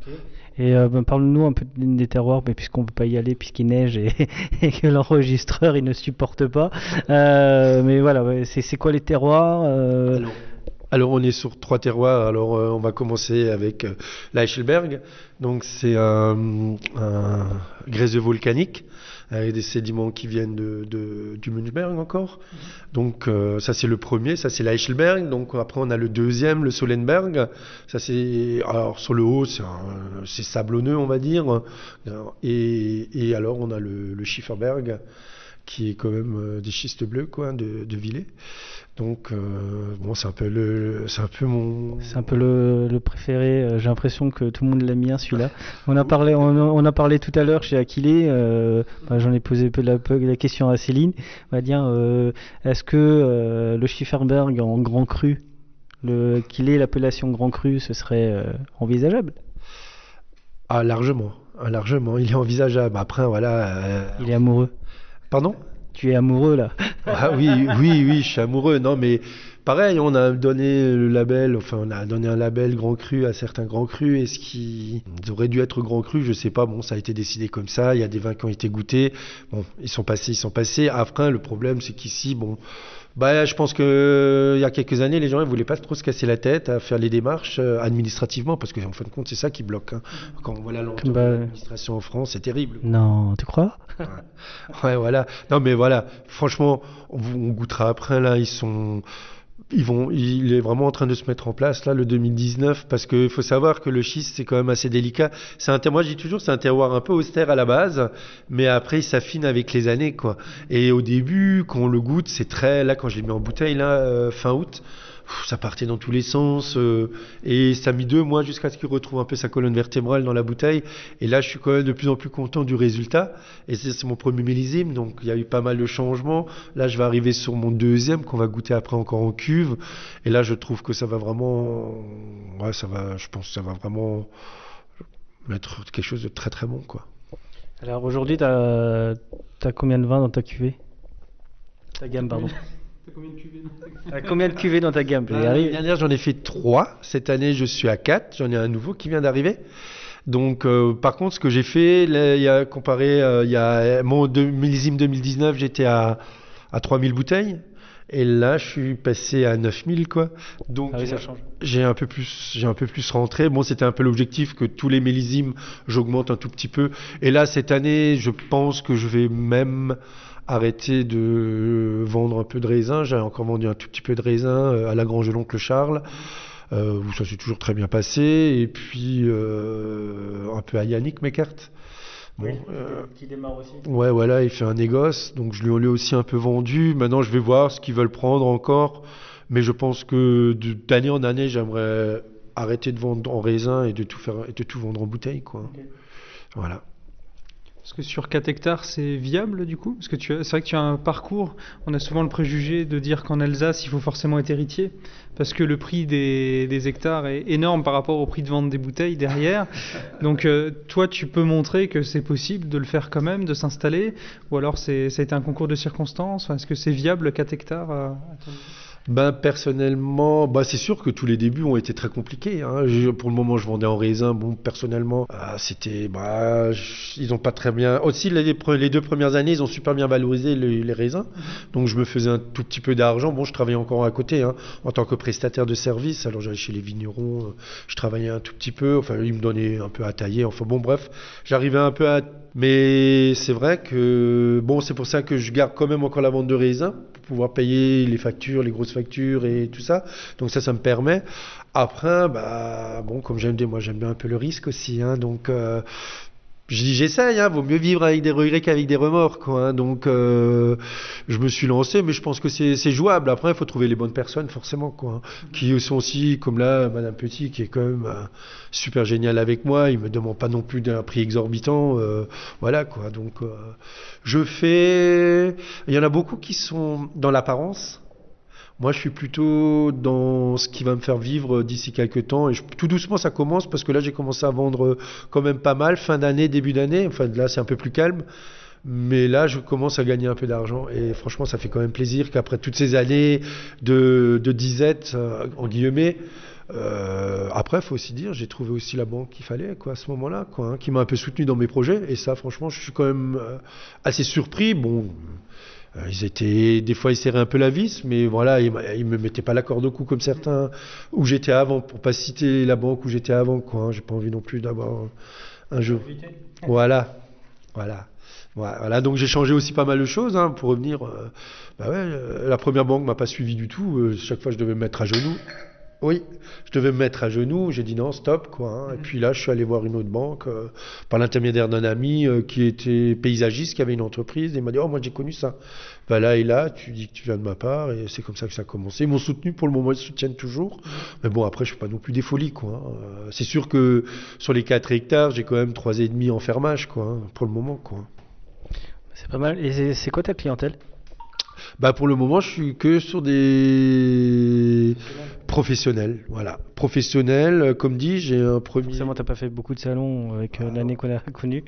S1: Et euh, ben, parle-nous un peu des terroirs, mais puisqu'on ne peut pas y aller, puisqu'il neige et, *laughs* et que l'enregistreur il ne supporte pas. Euh, mais voilà, c'est c'est quoi les terroirs euh,
S3: Alors, alors, on est sur trois terroirs. Alors, euh, on va commencer avec euh, l'Eichelberg. Donc, c'est un, un gréseux volcanique avec des sédiments qui viennent du Münchberg encore. Donc, euh, ça, c'est le premier. Ça, c'est l'Eichelberg. Donc, après, on a le deuxième, le Solenberg. Ça, c'est. Alors, sur le haut, c'est sablonneux, on va dire. Et, alors, on a le, le Schifferberg qui est quand même euh, des schistes bleus, quoi, de, de Villers. Donc, euh, bon, c'est un peu le, c'est un peu mon.
S1: C'est un peu le, le préféré. euh, J'ai l'impression que tout le monde l'aime bien celui-là. *laughs* On a parlé, on, a- on a parlé tout à l'heure chez Aquilé. euh, bah, J'en ai posé peu la, peu la question à Céline. On va dire, euh, est-ce que le Schifferberg en grand cru, le qu'il ait l'appellation grand cru, ce serait envisageable?
S3: Ah, largement. Ah, largement, il est envisageable. Après, voilà.
S1: Il est amoureux.
S3: Pardon
S1: Tu es amoureux là. *laughs*
S3: Ah oui, oui, oui, je suis amoureux. Non, mais pareil, on a donné le label, enfin, on a donné un label Grand Cru à certains Grands Crus. Est-ce qu'ils auraient dû être Grand Cru Je sais pas. Bon, ça a été décidé comme ça. Il y a des vins qui ont été goûtés. Bon, ils sont passés, ils sont passés. Après, le problème, c'est qu'ici, bon. Bah, je pense que euh, il y a quelques années, les gens ne voulaient pas trop se casser la tête à faire les démarches euh, administrativement, parce qu'en fin de compte, c'est ça qui bloque. hein. Quand on voit la lenteur
S1: Bah,
S3: de l'administration en France, c'est terrible.
S1: Non, tu crois?
S3: Ouais, voilà. Non, mais voilà. Franchement, on, on goûtera après. Là, ils sont. Il est vraiment en train de se mettre en place là le 2019 parce qu'il faut savoir que le schiste c'est quand même assez délicat. C'est un terroir, je dis toujours, c'est un terroir un peu austère à la base, mais après il s'affine avec les années quoi. Et au début, quand on le goûte, c'est très là quand je l'ai mis en bouteille là euh, fin août, ça partait dans tous les sens euh, et ça a mis deux mois jusqu'à ce qu'il retrouve un peu sa colonne vertébrale dans la bouteille. Et là, je suis quand même de plus en plus content du résultat. Et c'est mon premier millésime, donc il y a eu pas mal de changements. Là, je vais arriver sur mon deuxième qu'on va goûter après encore en cuve. Et là, je trouve que ça va vraiment, ouais, ça va, je pense que ça va vraiment mettre quelque chose de très très bon quoi.
S1: Alors aujourd'hui, t'as as combien de vins dans ta cuvée? Ta gamme, pardon. *laughs* T'as combien de cuvées dans ta gamme Je vais y
S3: L'année
S1: arriver.
S3: dernière, j'en ai fait trois. Cette année, je suis à quatre. J'en ai un nouveau qui vient d'arriver. Donc, euh, par contre, ce que j'ai fait, là, il y a comparé, euh, il y a mon deux- millésime 2019, j'étais à, à 3000 bouteilles. Et là, je suis passé à 9000, quoi. Donc,
S1: Ah oui, ça change.
S3: j'ai un peu plus, j'ai un peu plus rentré. Bon, c'était un peu l'objectif que tous les millésimes, j'augmente un tout petit peu. Et là, cette année, je pense que je vais même arrêter de vendre un peu de raisin. J'ai encore vendu un tout petit peu de raisin euh, à la Grange de l'Oncle Charles, euh, où ça s'est toujours très bien passé. Et puis, euh, un peu à Yannick Meckert. Bon, euh,
S1: qui démarre aussi.
S3: Ouais, voilà, il fait un négoce, donc je lui ai aussi un peu vendu. Maintenant, je vais voir ce qu'ils veulent prendre encore. Mais je pense que d'année en année, j'aimerais arrêter de vendre en raisin et de tout faire et de tout vendre en bouteille, quoi. Voilà.
S2: Parce que sur 4 hectares, c'est viable du coup? Parce que tu as- c'est vrai que tu as un parcours, on a souvent le préjugé de dire qu'en Alsace, il faut forcément être héritier, parce que le prix des, des hectares est énorme par rapport au prix de vente des bouteilles derrière. *laughs* Donc euh, toi, tu peux montrer que c'est possible de le faire quand même, de s'installer, ou alors ça a été un concours de circonstances? Est-ce que c'est viable 4 hectares euh,
S3: Ben personnellement, bah c'est sûr que tous les débuts ont été très compliqués. hein. Pour le moment, je vendais en raisin. Bon, personnellement, ah, c'était, bah, ils ont pas très bien. Aussi, les deux premières années, ils ont super bien valorisé les, les raisins. Donc, je me faisais un tout petit peu d'argent. Bon, je travaillais encore à côté, hein, en tant que prestataire de service. Alors, j'allais chez les vignerons, euh, je travaillais un tout petit peu. Enfin, ils me donnaient un peu à tailler. Enfin, bon, bref, j'arrivais un peu à. Mais c'est vrai que bon, c'est pour ça que je garde quand même encore la vente de raisins pour pouvoir payer les factures, les grosses factures et tout ça. Donc ça, ça me permet. Après, bah bon, comme j'aime moi j'aime bien un peu le risque aussi, hein, donc. euh, je dis j'essaye, hein, vaut mieux vivre avec des regrets qu'avec des remords, quoi. hein. donc euh, je me suis lancé, mais je pense que c'est jouable. Après, il faut trouver les bonnes personnes, forcément, quoi, hein, qui sont aussi, comme là, Madame Petit, qui est quand même euh, super géniale avec moi. Il me demande pas non plus d'un prix exorbitant, euh, voilà, quoi. Donc, je fais. Il y en a beaucoup qui sont dans l'apparence. Moi, je suis plutôt dans ce qui va me faire vivre d'ici quelques temps. Et tout doucement, ça commence parce que là, j'ai commencé à vendre quand même pas mal, fin d'année, début d'année. Enfin, là, c'est un peu plus calme. Mais là, je commence à gagner un peu d'argent. Et franchement, ça fait quand même plaisir qu'après toutes ces années de, disette, euh, en guillemets, euh, après, faut aussi dire, j'ai trouvé aussi la banque qu'il fallait quoi, à ce moment-là, hein, qui m'a un peu soutenu dans mes projets. Et ça, franchement, je suis quand même euh, assez surpris. Bon, euh, ils étaient, des fois, ils serraient un peu la vis, mais voilà, ils, ils me mettaient pas la corde au cou comme certains où j'étais avant, pour pas citer la banque où j'étais avant, quoi. hein. J'ai pas envie non plus d'avoir un jour. Voilà, voilà. Voilà, voilà. donc j'ai changé aussi pas mal de choses hein, pour revenir. euh, bah ouais, euh, la première banque m'a pas suivi du tout. euh, chaque fois, je devais me mettre à genoux. Oui, je devais me mettre à genoux. J'ai dit non, stop, quoi. hein. Et puis là, je suis allé voir une autre banque euh, par l'intermédiaire d'un ami euh, qui était paysagiste, qui avait une entreprise. Et il m'a dit, oh, moi j'ai connu ça. Bah là et là, tu dis que tu viens de ma part, et c'est comme ça que ça a commencé. Ils m'ont soutenu pour le moment, ils soutiennent toujours. Mais bon, après, je fais pas non plus des folies, quoi. hein. Euh, C'est sûr que sur les 4 hectares, j'ai quand même trois et demi en fermage, quoi, hein, pour le moment, quoi.
S1: C'est pas mal. Et c'est quoi ta clientèle?
S3: Bah pour le moment, je suis que sur des Professionnel, voilà. Professionnel, euh, comme dit, j'ai un premier.
S1: Forcément, t'as pas fait beaucoup de salons avec euh, l'année qu'on a connue.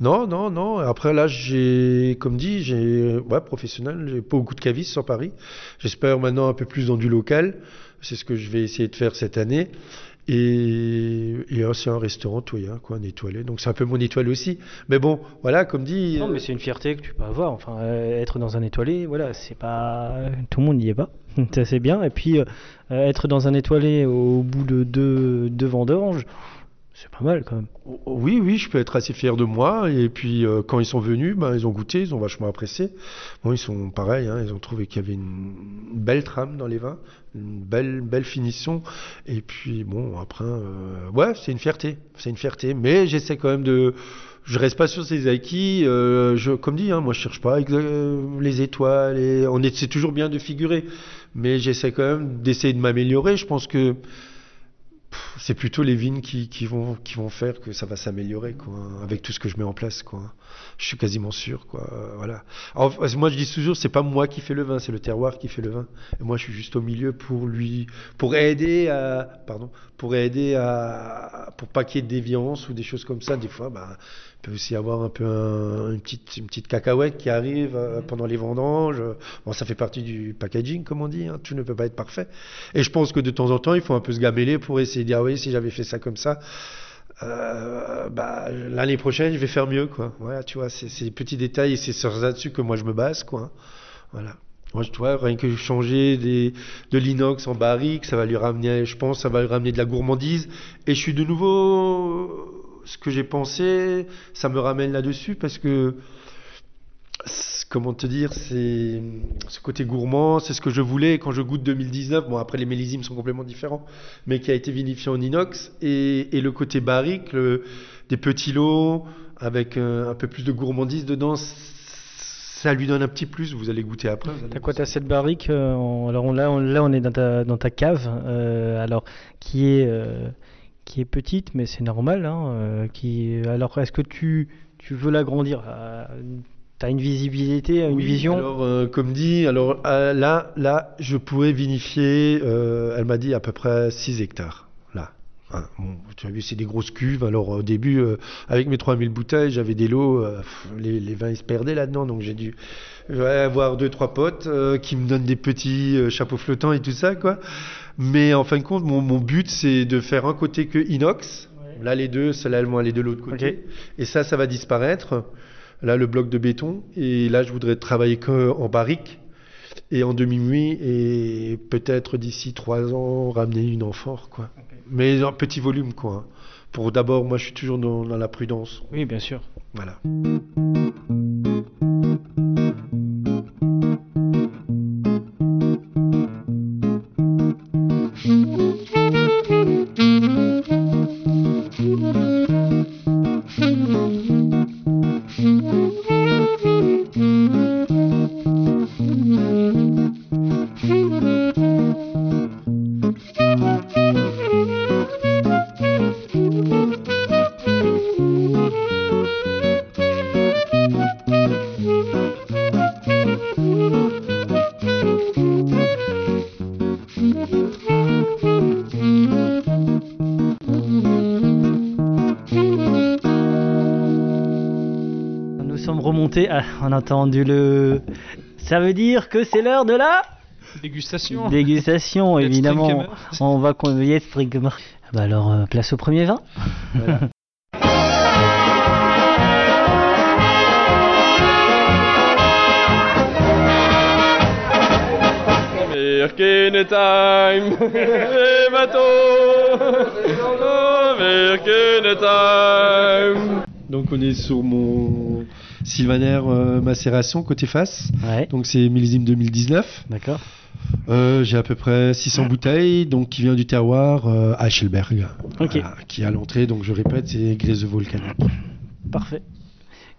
S3: Non, non, non. Après là, j'ai, comme dit, j'ai, ouais, professionnel. J'ai pas beaucoup de cavistes sur Paris. J'espère maintenant un peu plus dans du local. C'est ce que je vais essayer de faire cette année. Et, et aussi un restaurant tout quoi, un étoilé. Donc c'est un peu mon étoile aussi. Mais bon, voilà, comme dit.
S1: Non, mais c'est une fierté que tu peux avoir. Enfin, euh, être dans un étoilé, voilà, c'est pas tout le monde n'y est pas. Ça *laughs* c'est bien. Et puis euh, être dans un étoilé au bout de deux, deux vendanges, c'est pas mal quand même.
S3: Oh, Oui, oui, je peux être assez fier de moi. Et puis, euh, quand ils sont venus, ben, ils ont goûté, ils ont vachement apprécié. Bon, ils sont pareils, hein, ils ont trouvé qu'il y avait une, belle trame dans les vins, une belle, belle finition. Et puis, bon, après, euh, ouais, c'est une fierté. C'est une fierté. Mais j'essaie quand même de. Je reste pas sur ces acquis. euh, je, comme dit, hein, moi, je cherche pas euh, les étoiles. Et on est, c'est toujours bien de figurer. Mais j'essaie quand même d'essayer de m'améliorer. Je pense que c'est plutôt les vignes qui, vont, faire que ça va s'améliorer, quoi, avec tout ce que je mets en place, quoi. Je suis quasiment sûr, quoi. Voilà. Moi, je dis toujours, c'est pas moi qui fais le vin, c'est le terroir qui fait le vin. Et moi, je suis juste au milieu pour lui, pour aider à, pardon, pour aider à, pour pas qu'il y ait de déviance ou des choses comme ça. Des fois, bah, il peut aussi y avoir un peu un- une petite, une petite cacahuète qui arrive euh, pendant les vendanges. Bon, ça fait partie du packaging, comme on dit. hein. Tout ne peut pas être parfait. Et je pense que de temps en temps, il faut un peu se gameler pour essayer de dire, ah oui, si j'avais fait ça comme ça, euh, bah, l'année prochaine, je vais faire mieux, quoi. Voilà, tu vois, c'est des petits détails et c'est sur là-dessus que moi je me base, quoi. Voilà. Moi, je vois, rien que changer des, de l'inox en barrique, ça va lui ramener, je pense, ça va lui ramener de la gourmandise. Et je suis de nouveau, ce que j'ai pensé, ça me ramène là-dessus parce que, comment te dire, c'est ce côté gourmand, c'est ce que je voulais quand je goûte 2019. Bon, après, les millésimes sont complètement différents, mais qui a été vinifié en inox. Et, et le côté barrique, le- des petits lots avec euh, un peu plus de gourmandise dedans, ça lui donne un petit plus. Vous allez goûter après.
S1: T'as quoi T'as cette barrique euh, Alors on- là, on, là, on est dans ta, dans ta cave, euh, alors qui est euh, qui est petite, mais c'est normal. Hein, euh, qui alors est-ce que tu tu veux l'agrandir? Euh, T'as une visibilité, une
S3: Oui,
S1: vision?
S3: Alors, euh, comme dit, alors euh, là, là, je pourrais vinifier. euh, elle m'a dit à peu près 6 hectares. Là. Bon, tu as vu, c'est des grosses cuves. Alors au début, avec mes 3000 bouteilles, j'avais des lots. les, les vins ils se perdaient là-dedans, donc j'ai dû avoir deux trois potes qui me donnent des petits chapeaux flottants et tout ça, quoi. Mais en fin de compte, mon, mon but c'est de faire un côté que inox. Là, les deux, celle-là, vont aller de l'autre côté. Et ça, ça va disparaître. Là, le bloc de béton. Et là, je voudrais travailler que en barrique et en demi-muit. Et peut-être d'ici trois ans, ramener une amphore, quoi. Mais en petit volume, quoi. Pour d'abord, moi, je suis toujours dans, dans la prudence.
S1: Oui, bien sûr.
S3: Voilà.
S1: Ah, on a entendu le. Ça veut dire que c'est l'heure de la
S2: Dégustation.
S1: dégustation, évidemment. On va trinken wir. Ah Bah alors, euh, place au premier vin.
S4: Gehen *laughs* time, *laughs* les bateaux, time.
S3: Donc, on est sur mon Sylvaner euh, macération côté face.
S1: Ouais,
S3: Donc, c'est millésime 2019.
S1: d'accord.
S3: Euh, J'ai à peu près 600 bouteilles, donc qui vient du terroir euh,
S1: Ok.
S3: Voilà, qui est à l'entrée. Donc je répète, c'est glaise volcanique.
S1: Parfait.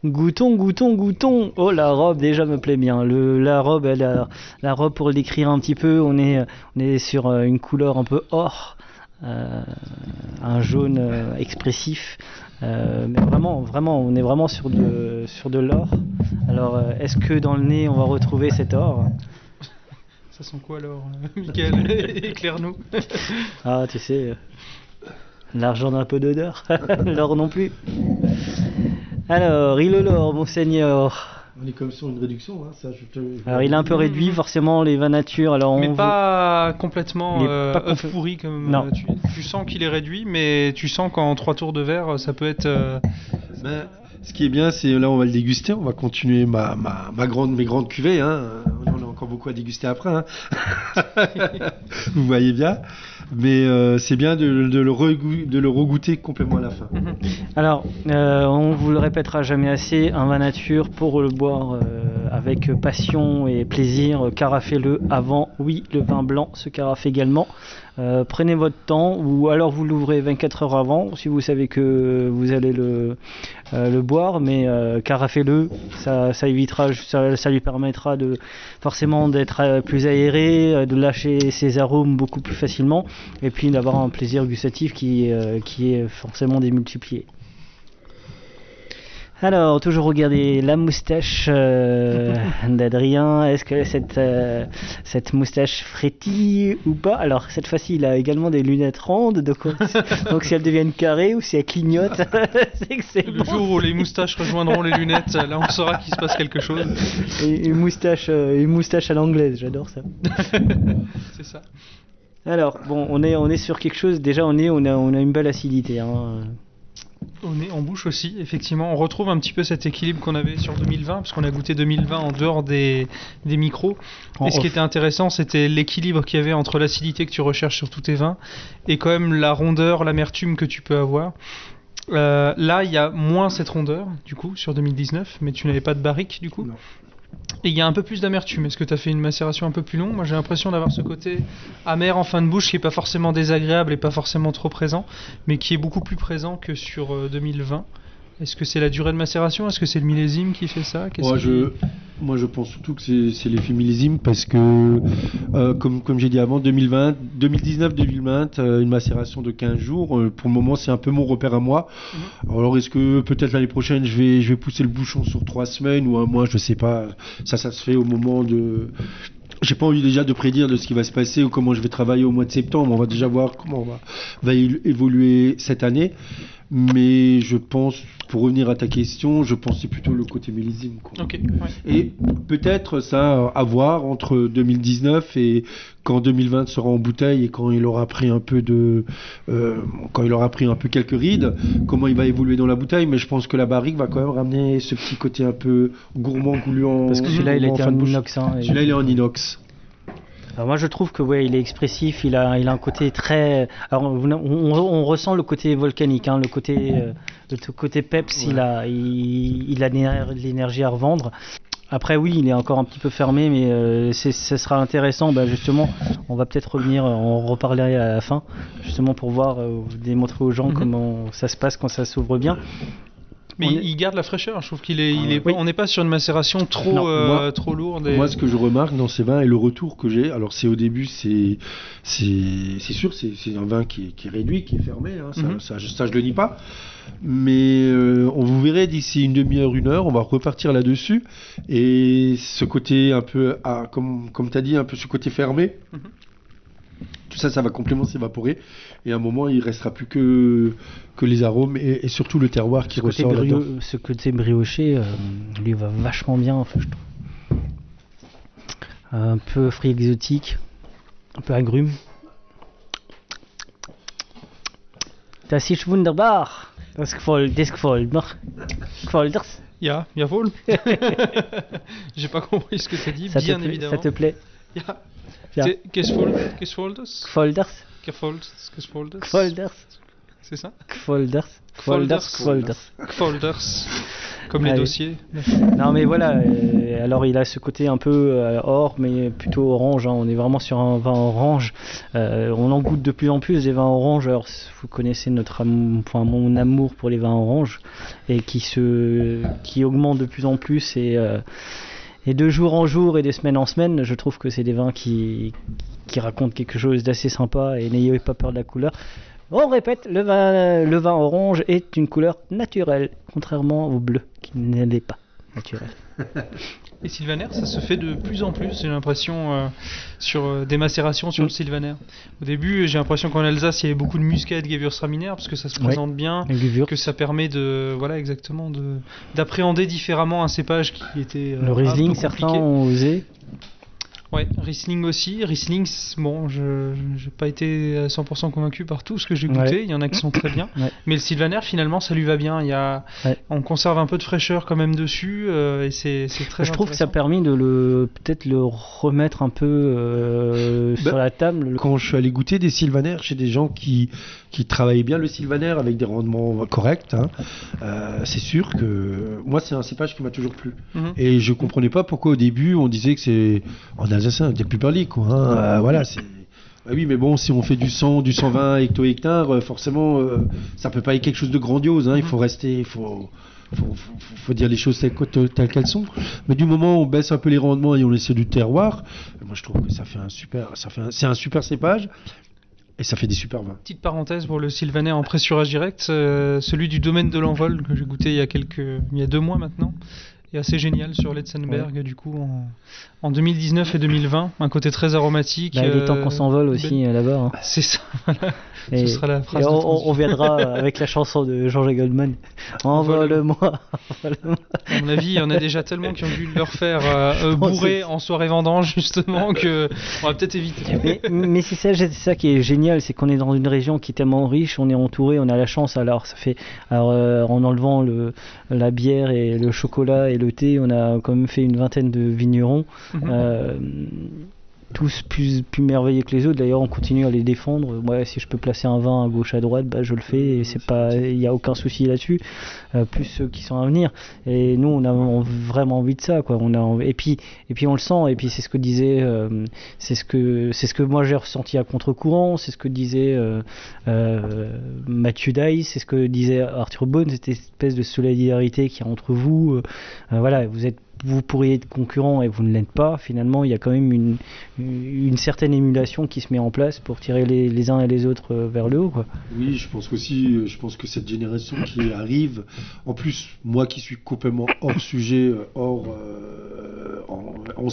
S1: Goûtons, goûtons, goûtons. Oh, la robe déjà me plaît bien. Le, la robe, elle a- la robe pour le décrire un petit peu, on est, on est sur euh, une couleur un peu or, euh, un jaune euh, expressif. Euh, mais vraiment, vraiment, on est vraiment sur de, sur de l'or. Alors, euh, est-ce que dans le nez, on va retrouver cet or?
S2: Ça sent quoi alors, euh, Michael? *laughs* Éclaire-nous. *laughs*
S1: Ah, tu sais, l'argent d'un peu d'odeur, *laughs* l'or non plus. Alors, il est l'or, monseigneur.
S3: On est comme sur une réduction, hein, ça je te...
S1: Alors, il est un peu réduit, forcément, les vins nature. Alors, on
S2: Mais
S1: vous-
S2: pas complètement
S1: Il
S2: euh,
S1: pas
S2: œuf
S1: complè-
S2: pourri comme
S1: Non.
S2: euh, tu, tu sens qu'il est réduit, mais tu sens qu'en trois tours de verre, ça peut être. euh,
S3: Ben, ce qui est bien, c'est là on va le déguster, on va continuer ma, ma, ma grande, mes grandes cuvées. Hein. On a encore beaucoup à déguster après. Hein. *laughs* Vous voyez bien. Mais euh, c'est bien de, le le regoûter complètement à la fin.
S1: Alors, euh, on vous le répétera jamais assez, un vin nature pour le boire euh, avec passion et plaisir, carafez-le avant. Oui, le vin blanc se carafe également. Euh, prenez votre temps ou alors vous l'ouvrez 24 heures avant si vous savez que vous allez le, euh, boire, mais euh, carafez-le, ça, évitera, ça, lui permettra de forcément d'être plus aéré, de lâcher ses arômes beaucoup plus facilement et puis d'avoir un plaisir gustatif qui est forcément démultiplié. Alors, toujours regarder la moustache euh, *laughs* d'Adrien. Est-ce que cette, euh, cette moustache frétille ou pas? Alors, cette fois-ci, il a également des lunettes rondes. Donc, *laughs* donc si elles deviennent carrées ou si elles clignotent, *laughs* c'est que c'est
S2: le
S1: bon.
S2: jour où les moustaches rejoindront les lunettes, là on saura qu'il se passe quelque chose.
S1: Et une moustache, euh, une moustache à l'anglaise, j'adore ça.
S2: C'est ça.
S1: Alors, bon, on est, on est sur quelque chose. Déjà, on, est, on, a, on a une belle acidité. Hein.
S2: On est en bouche aussi, effectivement. On retrouve un petit peu cet équilibre qu'on avait sur 2020, parce qu'on a goûté 2020 en dehors des, des micros.
S1: En
S2: et ce qui était intéressant, c'était l'équilibre qu'il y avait entre l'acidité que tu recherches sur tous tes vins et quand même la rondeur, l'amertume que tu peux avoir. Euh, là, il y a moins cette rondeur, du coup, sur 2019, mais tu n'avais pas de barrique, du coup?
S3: Non.
S2: Et il y a un peu plus d'amertume. Est-ce que tu as fait une macération un peu plus longue? Moi, j'ai l'impression d'avoir ce côté amer en fin de bouche qui est pas forcément désagréable et pas forcément trop présent, mais qui est beaucoup plus présent que sur euh, 2020. Est-ce que c'est la durée de macération? Est-ce que c'est le millésime qui fait ça?
S3: Moi je, moi, je pense surtout que c'est l'effet millésime parce que, euh, comme, comme j'ai dit avant, 2020, 2019-2020, euh, une macération de 15 jours, euh, pour le moment, c'est un peu mon repère à moi. Alors, est-ce que peut-être l'année prochaine, je vais, je vais pousser le bouchon sur trois semaines ou un mois, je sais pas. Ça, ça se fait au moment de. J'ai pas envie déjà de prédire de ce qui va se passer ou comment je vais travailler au mois de septembre. On va déjà voir comment on va, va évoluer cette année. Mais je pense, pour revenir à ta question, je c'est plutôt le côté millésime. quoi.
S2: Ouais.
S3: Et peut-être ça à voir entre 2019 et quand 2020 sera en bouteille et quand il aura pris un peu de, euh, quand il aura pris un peu quelques rides, comment il va évoluer dans la bouteille. Mais je pense que la barrique va quand même ramener ce petit côté un peu gourmand, gluant.
S1: Parce que celui-là, il
S3: gourmand
S1: était en
S3: bouche.
S1: inox. hein,
S3: Celui-là, il est en inox.
S1: Alors moi je trouve que ouais il est expressif, il a, il a un côté très. Alors on, on- on ressent le côté volcanique, hein, le côté, euh, le côté peps, il a, il, il a l'éner- l'énergie à revendre. Après oui il est encore un petit peu fermé, mais euh, ce sera intéressant. Bah, justement, on va peut-être revenir, on reparlerait à la fin, justement pour voir, euh, démontrer aux gens
S2: Mhm.
S1: comment ça se passe quand ça s'ouvre bien.
S2: Mais il,
S1: est-
S2: il garde la fraîcheur. Je trouve qu'il est, il est,
S1: Oui.
S2: on n'est pas sur une macération trop,
S1: Non,
S2: euh,
S3: moi-
S2: trop lourde. et-
S3: Moi, ce que je remarque dans ces vins et le retour que j'ai, alors c'est au début, c'est c'est c'est sûr, c'est un vin qui est, qui est réduit, qui est fermé, hein, ça,
S2: Mhm.
S3: ça, je- ça, je le nie pas. Mais euh, on vous verrez d'ici une demi-heure, une heure, on va repartir là-dessus. Et ce côté un peu, ah, comme, comme tu as dit, un peu ce côté fermé,
S2: Mhm.
S3: Tout ça, ça va complètement s'évaporer. Et à un moment, il restera plus que, que les arômes et, et surtout le terroir qui
S1: Ce côté,
S3: ressort là-dedans.
S1: brio- ce côté brioché euh, lui va vachement bien, enfin, je trouve. Un peu fruit exotique, un peu agrume. Das ist wunderbar. Das gefällt, das gefällt mir. Gefällt dir's?
S2: Ya, jawohl. *laughs* *laughs* J'ai pas compris ce que as dit,
S1: Ça te
S2: bien
S1: plaît-
S2: évidemment.
S1: Ça te plaît?
S2: Ja.
S1: Ja.
S2: Qu'est-ce que das
S1: Gefällt dir's?
S2: C'est ça?
S1: Dir's? Gefällt dir's?
S2: Folders. Comme les
S1: Allez.
S2: dossiers.
S1: Non mais voilà, euh, alors il a ce côté un peu euh, or mais plutôt orange, hein. on est vraiment sur un vin orange, Euh, on en goûte de plus en plus des vins oranges, alors vous connaissez notre enfin, mon amour pour les vins oranges et qui, se, qui augmente de plus en plus et, et de jour en jour et de semaine en semaine, je trouve que c'est des vins qui, qui racontent quelque chose d'assez sympa et n'ayez pas peur de la couleur. On répète, le vin, le vin orange est une couleur naturelle, contrairement au bleu qui ne l'est pas naturel. *laughs*
S2: Et Sylvaner, ça se fait de plus en plus, j'ai l'impression, euh, sur euh, des macérations sur
S1: Mm.
S2: le Sylvaner. Au début, j'ai l'impression qu'en Alsace, il y avait beaucoup de muscat de Gewürztraminer, parce que ça se
S1: Ouais.
S2: présente bien, que ça permet de, voilà, exactement, de d'appréhender différemment un cépage qui était euh,
S1: Le Riesling, certains ont osé.
S2: Ouais, Riesling aussi. Riesling, bon, je n'ai pas été à 100% convaincu par tout ce que j'ai goûté.
S1: Ouais.
S2: Il y en a qui sont très bien.
S1: Ouais.
S2: Mais le Sylvaner, finalement, ça lui va bien. Il y a,
S1: Ouais.
S2: On conserve un peu de fraîcheur quand même dessus. euh, et c'est c'est très
S1: Je trouve que ça a permis de le peut-être le remettre un peu euh,
S3: Bah,
S1: sur la table. Le-
S3: Quand je suis allé goûter des sylvaner chez des gens qui, qui travaillaient bien le sylvaner avec des rendements corrects, hein, euh, c'est sûr que moi c'est un cépage qui m'a toujours plu.
S2: Mhm.
S3: Et je comprenais pas pourquoi au début on disait que c'est en alsacien des plus perlis quoi. hein. Euh, voilà, c'est bah oui, mais bon, si on fait du 100, du 120 hecto-hectares, euh, forcément, euh, ça peut pas être quelque chose de grandiose. hein. Il faut rester, il faut, faut, faut, faut- faut dire les choses telles, que- telles qu'elles sont. Mais du moment où on baisse un peu les rendements et on essaie du terroir, moi je trouve que ça fait un super, ça fait, un- c'est un super cépage et ça fait des super vins.
S2: Petite parenthèse pour le Sylvaner en pressurage direct, euh, celui du domaine de l'envol que j'ai goûté il y a quelques, il y a deux mois maintenant, est assez génial sur Letzenberg du coup en, en 2019 et 2020, un côté très aromatique.
S1: Bah, il est temps
S2: euh,
S1: qu'on s'envole
S2: belle-
S1: aussi euh, là-bas. hein.
S2: C'est ça. *laughs* voilà.
S1: Et,
S2: Ce sera la phrase
S1: et
S2: de
S1: on, on- viendra *laughs* avec la chanson de George Goldman. Envole-moi.
S2: À mon avis, il y en a déjà tellement qui ont dû leur faire euh, *laughs* bourrer en soirée vendange justement que on va peut-être éviter.
S1: mais mais c'est ça, ça qui est génial, c'est qu'on est dans une région qui est tellement riche, on est entouré, on a la chance. Alors ça fait, alors euh, en enlevant le, la bière et le chocolat et le thé, on a quand même fait une vingtaine de vignerons.
S2: Mhm.
S1: Tous plus, merveilleux que les autres. D'ailleurs, on continue à les défendre. Ouais, si je peux placer un vin à gauche à droite, bah, je le fais. Et c'est pas, il n'y a aucun souci là-dessus. Euh, plus ceux qui sont à venir. Et nous, on a vraiment envie de ça, quoi. On a et puis, et puis on le sent. Et puis c'est ce que disait, euh, c'est ce que, c'est ce que moi j'ai ressenti à contre-courant. C'est ce que disait euh, Mathieu Daïs. C'est ce que disait Arthur Bone. Cette espèce de solidarité qu'il y a entre vous. Voilà, vous êtes vous pourriez être concurrent et vous ne l'êtes pas, finalement, il y a quand même une, une certaine émulation qui se met en place pour tirer les, les uns et les autres euh, vers le haut. Quoi.
S3: Oui, je pense qu'aussi, euh, je pense que cette génération qui arrive, en plus, moi qui suis complètement hors *laughs* sujet, euh, hors, euh, en, en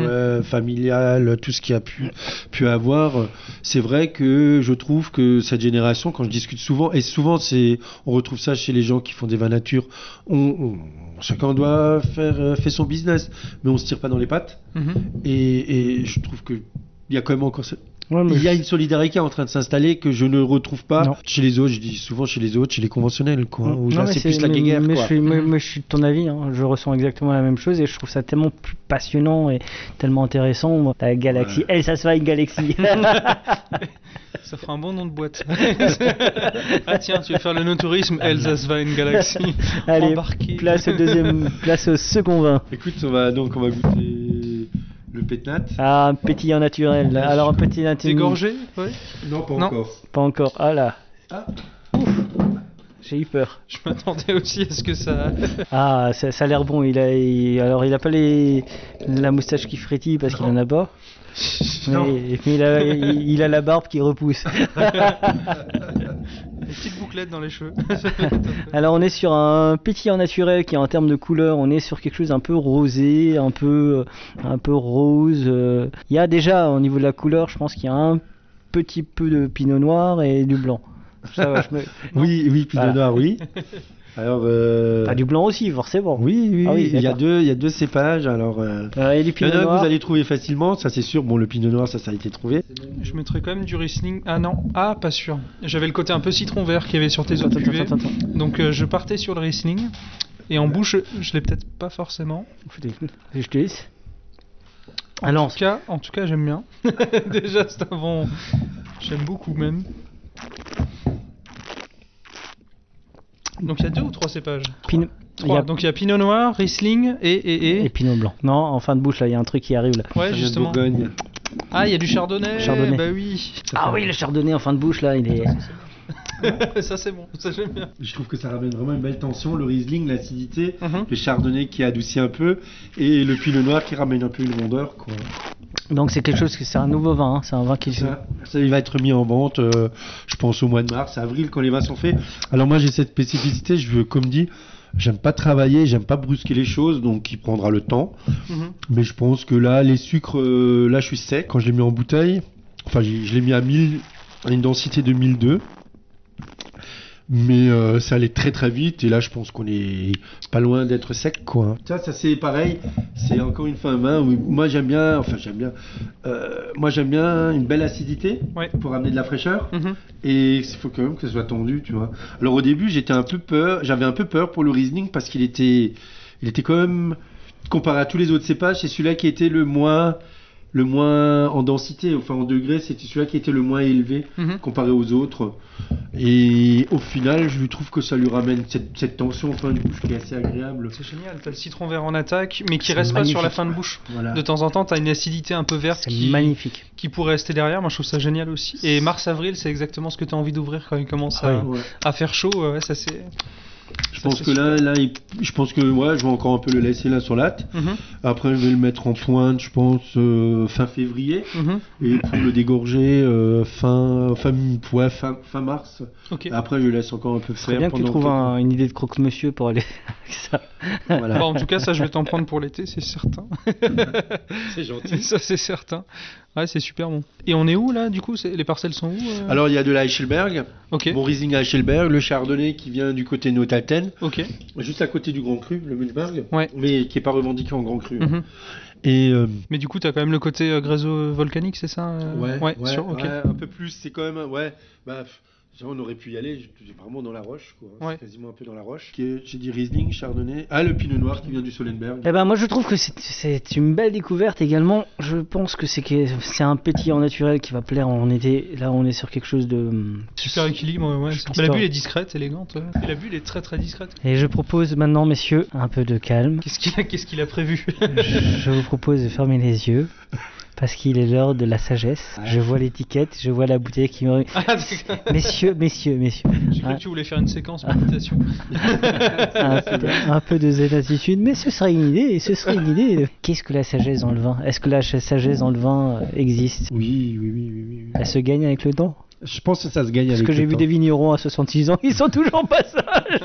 S3: euh, familial, tout ce qui a pu, pu avoir, c'est vrai que je trouve que cette génération, quand je discute souvent, et souvent c'est, on retrouve ça chez les gens qui font des vins nature, on, on- chacun doit faire, euh, fait son business, mais on se tire pas dans les pattes,
S2: Mhm.
S3: et, et je trouve que il y a quand même encore
S1: Ouais, mais
S3: il y a une solidarité en train de s'installer que je ne retrouve pas
S1: Non.
S3: chez les autres. Je dis souvent chez les autres, chez les conventionnels, quoi. Où
S1: Non,
S3: là,
S1: mais
S3: c'est plus la guerre,
S1: mais
S3: quoi.
S1: je suis, mais- mais je suis de ton avis, hein. je ressens exactement la même chose et je trouve ça tellement plus passionnant et tellement intéressant. La galaxie, elle, ça se va une galaxie. *laughs*
S2: Ça fera un bon nom de boîte. *laughs* ah tiens, tu veux faire le no-tourisme Elsace va une galaxie.
S1: Allez,
S2: Embarqué.
S1: place au deuxième, place au second vin.
S3: Écoute, on va donc on va goûter le pétnat.
S1: Ah, un pétillant naturel. *laughs* Alors un petit naturel.
S2: Égorgé ouais.
S3: Non, pas
S2: Non.
S3: encore.
S1: Pas encore. Ah là.
S3: Ah.
S1: Ouf. J'ai eu peur.
S2: Je m'attendais aussi à ce que ça.
S1: Ah, ça, ça a l'air bon. Il a, il- alors, il a pas les, la moustache qui frétille parce qu'il en a pas. *laughs*
S3: Non.
S1: Mais, mais il, a, il, il a la barbe qui repousse. *laughs*
S2: Des petites bouclettes dans les cheveux. *laughs*
S1: alors, on est sur un pétillant naturel qui, en termes de couleur, on est sur quelque chose un peu rosé, un peu, euh, un peu rose. euh. Il y a déjà, au niveau de la couleur, je pense qu'il y a un petit peu de pinot noir et du blanc. Ça va, je me-
S3: Oui, oui, Pinot
S1: Voilà.
S3: Noir, oui. Alors, euh,
S1: Ah, du blanc aussi, forcément.
S3: oui, oui,
S1: Ah oui,
S3: il y a deux, il y a deux cépages. Alors, euh,
S1: Euh, et du
S3: il y
S1: pinot
S3: en a un que
S1: noir.
S3: vous allez trouver facilement, ça c'est sûr. Bon, le Pinot Noir, ça, ça a été trouvé.
S2: Je mettrais quand même du Riesling. Ah non, ah pas sûr. J'avais le côté un peu citron vert qu'il y avait sur tes autres
S1: Attends,
S2: cuvées.
S1: attends, attends, attends.
S2: Donc euh, je partais sur le Riesling. Et en bouche, je l'ai peut-être pas forcément.
S1: Je te laisse.
S2: En
S1: Alors,
S2: tout cas, en tout cas, j'aime bien. *laughs* Déjà, c'est un bon. J'aime beaucoup même. Donc il y a deux ou trois cépages?
S1: Y a-
S2: Donc il y a Pinot Noir, Riesling et et et.
S1: Et Pinot Blanc. Non, en fin de bouche, là, il y a un truc qui arrive là.
S2: Ouais, justement.
S3: Bourgogne.
S2: Ah, il y a du Chardonnay.
S1: Chardonnay.
S2: Bah oui.
S1: Ah oui, le chardonnay en fin de bouche, là, il est. *laughs*
S2: ça c'est bon. Ça j'aime bien.
S3: Je trouve que ça ramène vraiment une belle tension. Le Riesling, l'acidité,
S2: Mhm.
S3: le Chardonnay qui adoucit un peu, et le Pinot Noir qui ramène un peu une rondeur, quoi.
S1: Donc c'est quelque chose que c'est un nouveau vin, hein, c'est un vin qui
S3: Ça, ça, il va être mis en vente, euh, je pense au mois de mars, avril, quand les vins sont faits. Alors moi j'ai cette spécificité, je veux, comme dit, J'aime pas travailler, j'aime pas brusquer les choses, donc il prendra le temps.
S2: Mhm.
S3: Mais je pense que là, les sucres, euh, là, je suis sec. Quand je l'ai mis en bouteille, enfin, je l'ai mis à 1000, à une densité de 1002. Mais euh, ça allait très très vite et là je pense qu'on est pas loin d'être sec quoi. Ça, ça c'est pareil, c'est encore une fin main. où Moi j'aime bien, enfin j'aime bien, euh, moi j'aime bien une belle acidité
S2: Ouais.
S3: pour amener de la fraîcheur
S2: Mhm.
S3: et il faut quand même que ça soit tendu, tu vois. Alors au début j'étais un peu peur, j'avais un peu peur pour le Riesling parce qu'il était, il était quand même comparé à tous les autres cépages, c'est celui-là qui était le moins, le moins en densité, enfin en degrés, c'était celui-là qui était le moins élevé
S2: Mhm.
S3: comparé aux autres. Et au final, je lui trouve que ça lui ramène cette, cette tension en fin de bouche qui est assez agréable.
S2: C'est génial, t'as le citron vert en attaque, mais qui reste pas sur la fin de bouche.
S3: Voilà.
S2: De temps en temps, t'as une acidité un peu verte qui,
S1: magnifique.
S2: qui pourrait rester derrière. Moi, je trouve ça génial aussi. Et mars-avril, c'est exactement ce que t'as envie d'ouvrir quand il commence à,
S3: Ouais.
S2: à faire chaud. Ouais, ça c'est.
S3: Je pense que là, là, il- je pense que ouais, je vais encore un peu le laisser là sur latte.
S2: Mhm,
S3: Après, je vais le mettre en pointe, je pense euh, fin février,
S2: mhm.
S3: et pour le dégorger euh, fin, fin, ouais, fin, fin mars. Après, je le laisse encore un peu faire.
S1: bien que tu trouves un- une idée de croque-monsieur pour aller *laughs* avec ça.
S3: Voilà.
S2: Bon, en tout cas, ça, je vais t'en prendre pour l'été, c'est certain.
S3: C'est gentil. *laughs*
S2: ça, c'est certain. Ouais, c'est super bon. Et on est où là, du coup? Les parcelles sont où euh?
S3: Alors, il y a de la Eichelberg,
S2: Ok.
S3: mon Riesling à Eichelberg, le Chardonnay qui vient du côté de Notaten, juste à côté du Grand Cru, le Münchberg,
S2: Ouais.
S3: mais qui est pas revendiqué en Grand Cru.
S2: Mhm.
S3: Et euh,
S2: Mais du coup, t'as quand même le côté euh, graiseau volcanique, c'est ça euh?
S3: Ouais, ouais,
S2: sûr, ok.
S3: ouais, un peu plus. C'est quand même, ouais, bah, on aurait pu y aller. J'ai vraiment dans la roche, quoi.
S2: Ouais.
S3: C'est quasiment un peu dans la roche. J'ai dit Riesling, Chardonnay. Ah, le Pinot Noir qui vient du Solenberg.
S1: Eh ben moi je trouve que c'est- une belle découverte également. Je pense que c'est un pétillant naturel qui va plaire en été. Là on est sur quelque chose de
S2: Super équilibre, ouais. Mais la bulle est discrète, élégante. ouais. Et la bulle est très très discrète.
S1: Et je propose maintenant messieurs un peu de calme.
S2: Qu'est-ce qu'il a, qu'est-ce qu'il a prévu?
S1: Je vous propose de fermer les yeux parce qu'il est l'heure de la sagesse. Je vois l'étiquette, je vois la bouteille qui me
S2: Ah. *laughs*
S1: Messieurs, messieurs, messieurs.
S2: J'ai cru
S1: Ah.
S2: que tu voulais faire une séquence méditation.
S1: un, peu, un peu de zen attitude, mais ce serait une idée, ce serait une idée. Qu'est-ce que la sagesse dans le vin? Est-ce que la sagesse dans le vin euh, existe?
S3: Oui, oui, oui, oui, oui.
S1: Elle se gagne avec le temps?
S3: Je pense que ça se gagne
S1: Parce
S3: avec
S1: que j'ai vu des vignerons à 66 ans, ils sont toujours pas sages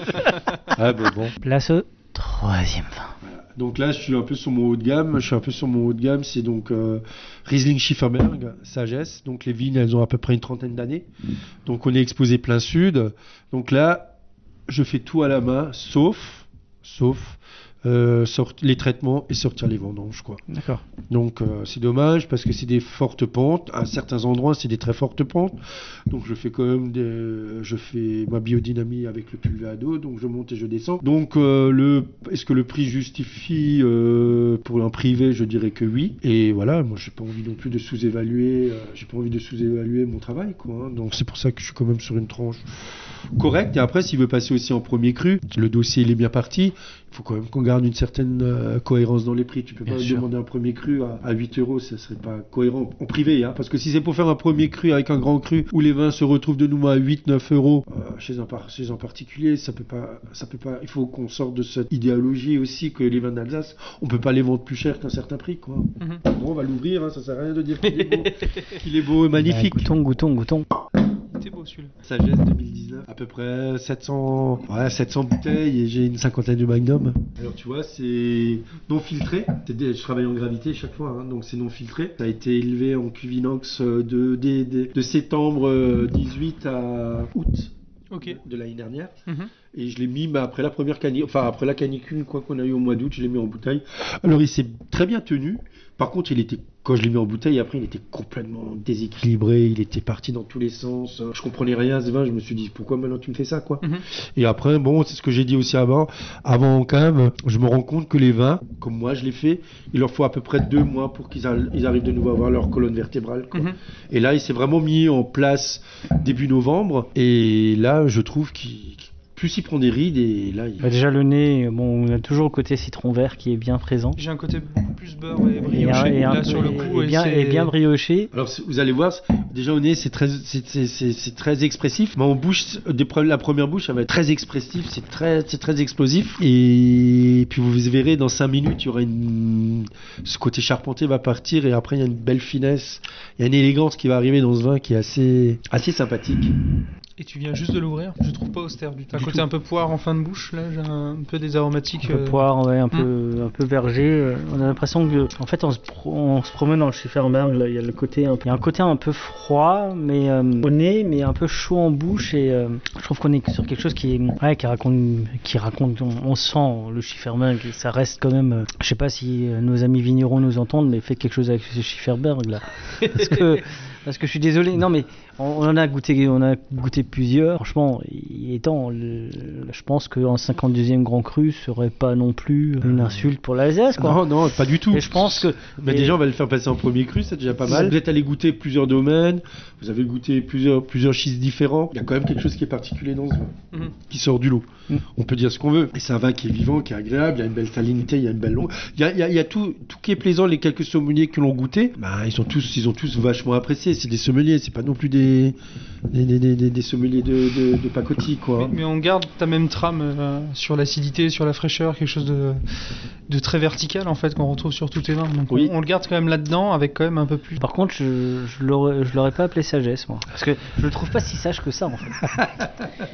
S3: Ah, bah, bon.
S1: Place au troisième vin.
S3: Donc là, je suis un peu sur mon haut de gamme. Je suis un peu sur mon haut de gamme. C'est donc euh, Riesling Schifferberg, Sagesse. Donc les vignes, elles ont à peu près une trentaine d'années. Donc on est exposé plein sud. Donc là, je fais tout à la main, sauf, sauf euh, sort- les traitements et sortir les vendanges, quoi.
S1: D'accord.
S3: Donc euh, c'est dommage parce que c'est des fortes pentes. À certains endroits, c'est des très fortes pentes. Donc je fais quand même des, je fais ma biodynamie avec le dos. Donc je monte et je descends. Donc euh, le, est-ce que le prix justifie pour un privé Je dirais que oui. Et voilà, moi j'ai pas envie non plus de sous-évaluer. j'ai pas envie de sous-évaluer mon travail, quoi. hein. Donc c'est pour ça que je suis quand même sur une tranche correcte. Et après, s'il veut passer aussi en premier cru, le dossier il est bien parti. Il faut quand même qu'on garde une certaine euh, cohérence dans les prix. Tu peux
S1: Bien
S3: pas
S1: sûr.
S3: demander un premier cru à, à 8 euros, ça serait pas cohérent en privé. Hein, parce que si c'est pour faire un premier cru avec un grand cru où les vins se retrouvent de nouveau à 8-9 euros euh, chez, un par- chez un particulier, ça peut pas, ça peut pas. Il faut qu'on sorte de cette idéologie aussi que les vins d'Alsace, on peut pas les vendre plus cher qu'un certain prix, quoi.
S2: Mhm.
S3: Bon, on va l'ouvrir, hein, ça sert à rien de dire qu'il est beau, *laughs* qu'il est beau et magnifique.
S1: Bah, goûtons, goûtons, goûtons.
S2: T'es beau celui-là.
S3: Sagesse 2019, à peu près 700, ouais, 700 bouteilles et j'ai une cinquantaine de Magnum. Alors tu vois, c'est non filtré. Je travaille en gravité chaque fois, hein, donc c'est non filtré. Ça a été élevé en cuvinox euh, de, de, de, de septembre euh, 18 à août
S2: Ok.
S3: de l'année dernière.
S2: Mhm.
S3: Et je l'ai mis bah, après la première canicule, enfin après la canicule quoi qu'on a eu au mois d'août, je l'ai mis en bouteille. Alors il s'est très bien tenu. Par contre, il était quand je l'ai mis en bouteille, après il était complètement déséquilibré, il était parti dans tous les sens. Je comprenais rien à ce vin, je me suis dit pourquoi maintenant tu me fais ça quoi?
S2: Mhm.
S3: Et après bon, c'est ce que j'ai dit aussi avant, avant en cave, je me rends compte que les vins, comme moi je l'ai fait, il leur faut à peu près deux mois pour qu'ils arrivent de nouveau à avoir leur colonne vertébrale. quoi.
S2: Mhm.
S3: Et là, il s'est vraiment mis en place début novembre. Et là, je trouve qu'il plus il prend des rides et là, il...
S1: Bah, déjà le nez, bon, on a toujours le côté citron vert qui est bien présent.
S2: J'ai un côté beaucoup plus beurre et
S1: Et, un-
S2: brioché.
S1: et un
S2: Là,
S1: peu-
S2: sur le coup,
S1: et bien,
S2: c'est-
S1: et bien brioché.
S3: Alors vous allez voir, déjà au nez c'est très, c'est, c'est- c'est- c'est très expressif, mais en bouche, la première bouche ça va être très expressif, c'est très, c'est très explosif. Et puis vous verrez dans 5 minutes, il y aura une, ce côté charpenté va partir et après il y a une belle finesse, il y a une élégance qui va arriver dans ce vin qui est assez, assez sympathique.
S2: Et tu viens juste de l'ouvrir. Je trouve pas austère du tout. À côté un peu poire en fin de bouche, là, j'ai un peu des aromatiques.
S1: Un peu
S2: euh,
S1: poire, ouais, un
S2: hmm.
S1: peu, un peu verger. euh, On a l'impression que, en fait, on se, pro- on se promène dans le Schifferberg. Là, il y a le côté, un, il y a un côté un peu froid, mais euh, au nez, mais un peu chaud en bouche. Et euh, je trouve qu'on est sur quelque chose qui, est, ouais, qui raconte, qui raconte. On, on sent le Schifferberg. et Ça reste quand même. euh, je sais pas si nos amis vignerons nous entendent, mais faites quelque chose avec ce Schifferberg là, *laughs* parce que. Parce que je suis désolé, non mais on, en a goûté, on a goûté plusieurs. Franchement, il est temps. le- je pense qu'un 52e Grand Cru serait pas non plus une insulte pour l'Alsace, quoi.
S3: Non, non, pas du tout.
S1: Et je pense que
S3: Mais déjà, on va le faire passer en premier cru, c'est déjà pas mal. Vous êtes allé goûter plusieurs domaines, vous avez goûté plusieurs, plusieurs schistes différents. Il y a quand même quelque chose qui est particulier dans ce vin,
S2: Mhm.
S3: qui sort du lot.
S1: Mm.
S3: On peut dire ce qu'on veut. Et c'est un vin qui est vivant, qui est agréable, il y a une belle salinité, il y a une belle longue. Il y a, il y a- il y a tout, tout qui est plaisant. Les quelques sommeliers qui l'ont goûté, bah, ils, sont tous, ils ont tous vachement apprécié. C'est des sommeliers, c'est pas non plus des, des, des, des- des- des sommeliers de, de, de pacotille, quoi.
S2: Mais, mais on garde ta même trame euh, sur l'acidité, sur la fraîcheur, quelque chose de, de très vertical en fait qu'on retrouve sur tous tes vins. Donc
S3: Oui.
S2: on, on le garde quand même là-dedans avec quand même un peu plus.
S1: Par contre, je, je l'aurais, je l'aurais pas appelé sagesse, moi, parce que je le trouve pas si sage que ça, en fait.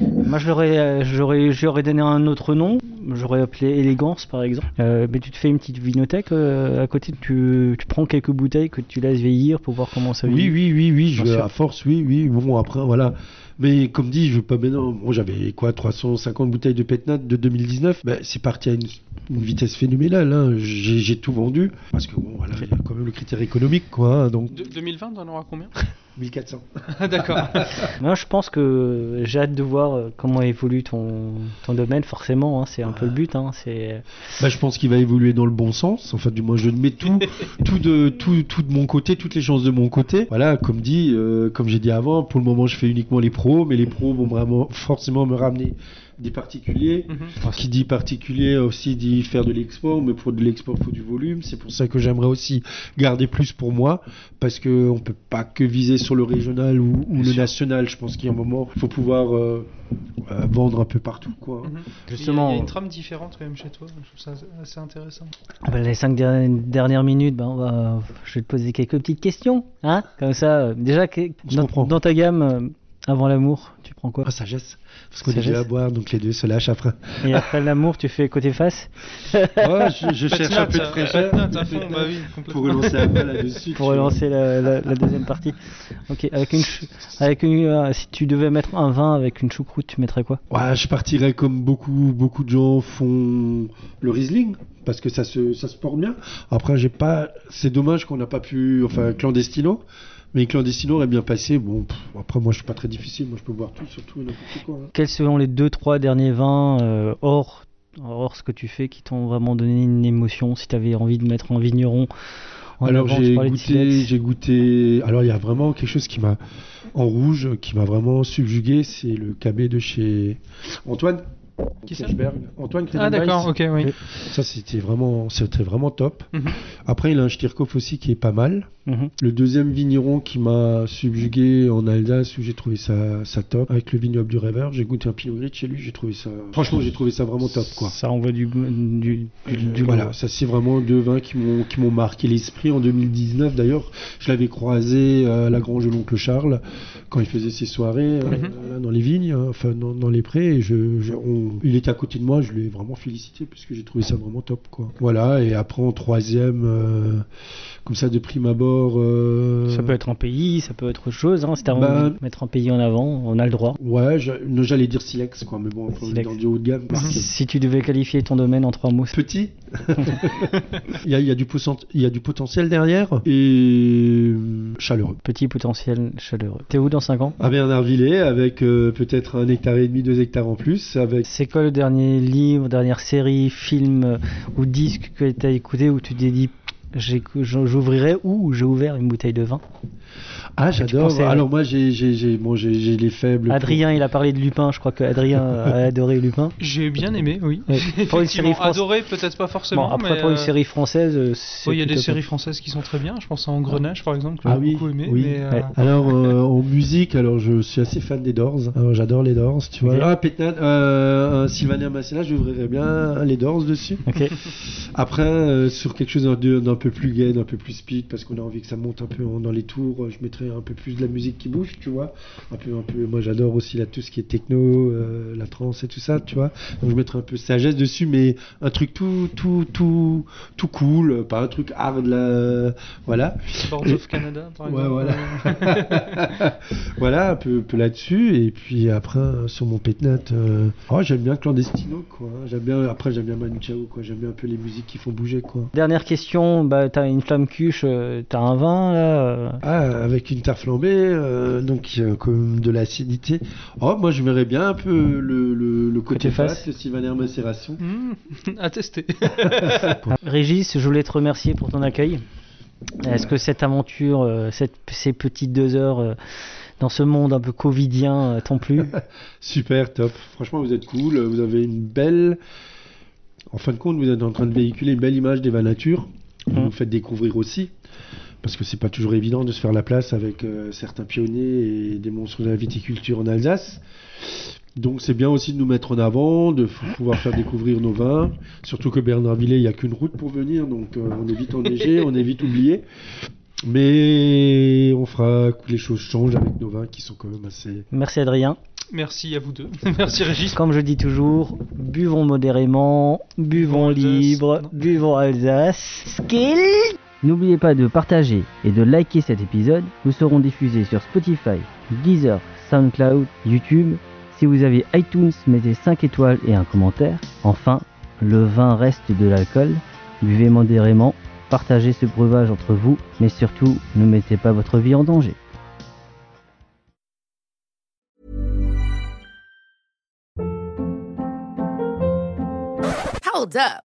S1: *laughs* moi, je l'aurais, euh, j'aurais, j'aurais donné un autre nom. J'aurais appelé élégance, par exemple. Euh, mais tu te fais une petite vinothèque euh, à côté. Tu, tu prends quelques bouteilles que tu laisses vieillir pour voir comment ça
S3: Oui,
S1: vieillit.
S3: oui, oui, oui, je,
S1: Bien sûr.
S3: à force, oui, oui. Bon, après, voilà. Mais comme dit, je veux pas maintenant. Moi, j'avais quoi, 350 bouteilles de Petnat de 2019. Ben, c'est parti à une, vitesse phénoménale. hein. J'ai tout vendu. Parce que bon, voilà, il y a quand même le critère économique, quoi. hein. donc,
S2: De- 2020, t'en auras combien?
S3: 1400. *laughs*
S2: D'accord. *laughs*
S1: Moi, je pense que j'ai hâte de voir euh, comment évolue ton, ton domaine. Forcément, hein, c'est un peu le but. Hein, c'est
S3: Bah, je pense qu'il va évoluer dans le bon sens. Enfin, du moins, je mets tout, *laughs* tout, de, tout, tout de mon côté, toutes les chances de mon côté. Voilà, comme dit, euh, comme j'ai dit avant, pour le moment, je fais uniquement les pros, mais les pros vont vraiment forcément me ramener des particuliers.
S2: Mhm.
S3: Qui dit particulier aussi dit faire de l'export, mais pour de l'export, il faut du volume. C'est pour ça que j'aimerais aussi garder plus pour moi, parce que on peut pas que viser sur le régional ou, ou le national. Je pense qu'il y a un moment, il faut pouvoir euh, euh, vendre un peu partout, quoi.
S2: Mhm.
S1: Justement,
S2: Il y a- il y a une trame différente quand même chez toi. Je trouve ça assez intéressant.
S1: Ah bah, les cinq der- dernières minutes, ben, on va, je vais te poser quelques petites questions. Hein Comme ça, euh, déjà, dans, ta gamme, avant l'amour, prends quoi?
S3: Ah, sagesse. Parce qu'on est
S1: Sagesse.
S3: déjà à boire, donc les deux se lâchent après.
S1: Et après l'amour, tu fais côté face?
S3: Ouais, je, je cherche un peu de
S2: Petnat,
S3: fraîcheur.
S2: Fond, bah oui,
S3: Pour relancer peu là-dessus.
S1: pour relancer la, la- la deuxième partie. Ok, avec une, chou- avec une, euh, si tu devais mettre un vin avec une choucroute, tu mettrais quoi?
S3: Ouais, je partirais comme beaucoup, beaucoup de gens font le Riesling, parce que ça se, ça se porte bien. Après, j'ai pas, c'est dommage qu'on n'a pas pu, enfin, Clandestino. Mais Clandestino aurait bien passé. Bon, pff, après, moi, je suis pas très difficile. Moi, je peux boire tout, surtout et n'importe quoi. hein.
S1: Quels seront les deux, trois derniers vins euh, hors, hors ce que tu fais qui t'ont vraiment donné une émotion Si tu avais envie de mettre un vigneron en
S3: Alors, j'ai goûté, j'ai goûté. Alors, il y a vraiment quelque chose qui m'a, en rouge, qui m'a vraiment subjugué. C'est le KB de chez Antoine.
S2: Qui
S3: Kirchberg. Antoine
S2: Ah d'accord, ok, oui.
S3: Ça, c'était vraiment, c'était vraiment top.
S2: Mhm.
S3: Après, il a un Stirkopf aussi qui est pas mal.
S1: Mhm.
S3: Le deuxième vigneron qui m'a subjugué en Alsace, où j'ai trouvé ça, ça top, avec le vignoble du rêveur, j'ai goûté un Pinot Gris chez lui, j'ai trouvé ça. Franchement, j'ai trouvé ça vraiment top, quoi.
S1: Ça envoie du, du, du, du
S3: voilà, ça c'est vraiment deux vins qui m'ont qui m'ont marqué l'esprit en 2019. D'ailleurs, je l'avais croisé à la grange de l'oncle Charles quand il faisait ses soirées euh, là, dans les vignes, hein, enfin dans, dans les prés. Et je, je- on- il était à côté de moi, je l'ai vraiment félicité parce que j'ai trouvé ça vraiment top, quoi. Voilà. Et après en troisième, euh, comme ça de prime abord. Euh,
S1: Ça peut être un pays, ça peut être autre chose. Hein. Si t'as
S3: Bah-
S1: mettre un pays en avant, on a le droit.
S3: Ouais, j'allais dire Silex, quoi, mais bon, on est dans du haut de gamme. parce que-
S1: Si tu devais qualifier ton domaine en trois mots, c'est-
S3: Petit. *laughs* il, y a, il y a du poten- il y a du potentiel derrière et euh, chaleureux.
S1: petit potentiel chaleureux. T'es où dans 5 ans?
S3: À Bernardvillers, avec euh, peut-être un hectare et demi, deux hectares en plus, avec
S1: C'est quoi le dernier livre, dernière série, film euh, ou disque que t'as écouté où tu t'es dit j'ouvrirai ou j'ai ouvert une bouteille de vin
S3: ah j'adore.
S1: pensais
S3: Alors moi j'ai bon j'ai j'ai les faibles. pour-
S1: Adrien, il a parlé de Lupin, je crois que Adrien *laughs* a adoré Lupin.
S2: J'ai bien aimé, oui.
S1: Ouais. *laughs* Pour une série française.
S2: adoré, peut-être pas forcément.
S1: Bon, après
S2: mais,
S1: pour une
S2: euh,
S1: série française, euh,
S2: il y a des séries françaises qui sont très bien. Je pense à Engrenage, par exemple, que
S3: Ah
S2: j'ai
S3: oui,
S2: beaucoup aimé.
S3: oui.
S2: mais, euh,
S1: Ouais.
S3: Alors euh, en musique, alors je suis assez fan des Doors. J'adore les Doors, tu vois.
S1: Ok.
S3: Ah Pétnat, euh, un Sylvain Massena, j'ouvrirais bien les Doors dessus. *laughs* Après, euh, sur quelque chose d'un d'un peu plus gai, d'un peu plus speed, parce qu'on a envie que ça monte un peu dans les tours, je mettrais un peu plus de la musique qui bouge, tu vois. Un peu, un peu. Moi, j'adore aussi là tout ce qui est techno, euh, la trance et tout ça, tu vois. Donc, je mettrais un peu sagesse dessus, mais un truc tout, tout, tout, tout cool, pas un truc hard là, voilà.
S2: Boards of Canada, par
S3: Ouais, voilà. *laughs* voilà, un peu, là-dessus. Et puis après, euh, sur mon pétnat, euh, oh, j'aime bien Clandestino, quoi. J'aime bien, après, j'aime bien Manu Chao, quoi. J'aime bien un peu les musiques qui font bouger, quoi.
S1: Dernière question, bah, t'as une flamme cuche, euh, t'as un vin là
S3: Ah, avec une terre flambée, euh, donc euh, comme de l'acidité. Oh, moi, je verrais bien un peu le, le, le côté
S1: Côté face.
S3: face, le Sylvaner macération.
S2: Mmh, *laughs* à tester. *laughs*
S1: Régis, je voulais te remercier pour ton accueil. Est-ce que cette aventure, euh, cette- ces petites deux heures euh, dans ce monde un peu covidien euh, t'ont plu? *laughs*
S3: Super, top. Franchement, vous êtes cool. Vous avez une belle. En fin de compte, vous êtes en train de véhiculer une belle image d'Eva Nature. Vous nous faites découvrir aussi. Parce que c'est pas toujours évident de se faire la place avec euh, certains pionniers et des monstres de la viticulture en Alsace. Donc c'est bien aussi de nous mettre en avant, de pouvoir faire découvrir nos vins. Surtout que Bernardvillers, il n'y a qu'une route pour venir, donc euh, on est vite enneigé, on est vite oublié. Mais on fera que les choses changent avec nos vins qui sont quand même assez.
S1: Merci Adrien.
S2: Merci à vous deux. *laughs* Merci Régis.
S1: Comme je dis toujours, buvons modérément, buvons libre, buvons Alsace. Skill
S5: N'oubliez pas de partager et de liker cet épisode. Nous serons diffusés sur Spotify, Deezer, SoundCloud, YouTube. Si vous avez iTunes, mettez 5 étoiles et un commentaire. Enfin, le vin reste de l'alcool. Buvez modérément, partagez ce breuvage entre vous, mais surtout, ne mettez pas votre vie en danger.
S6: Hold up.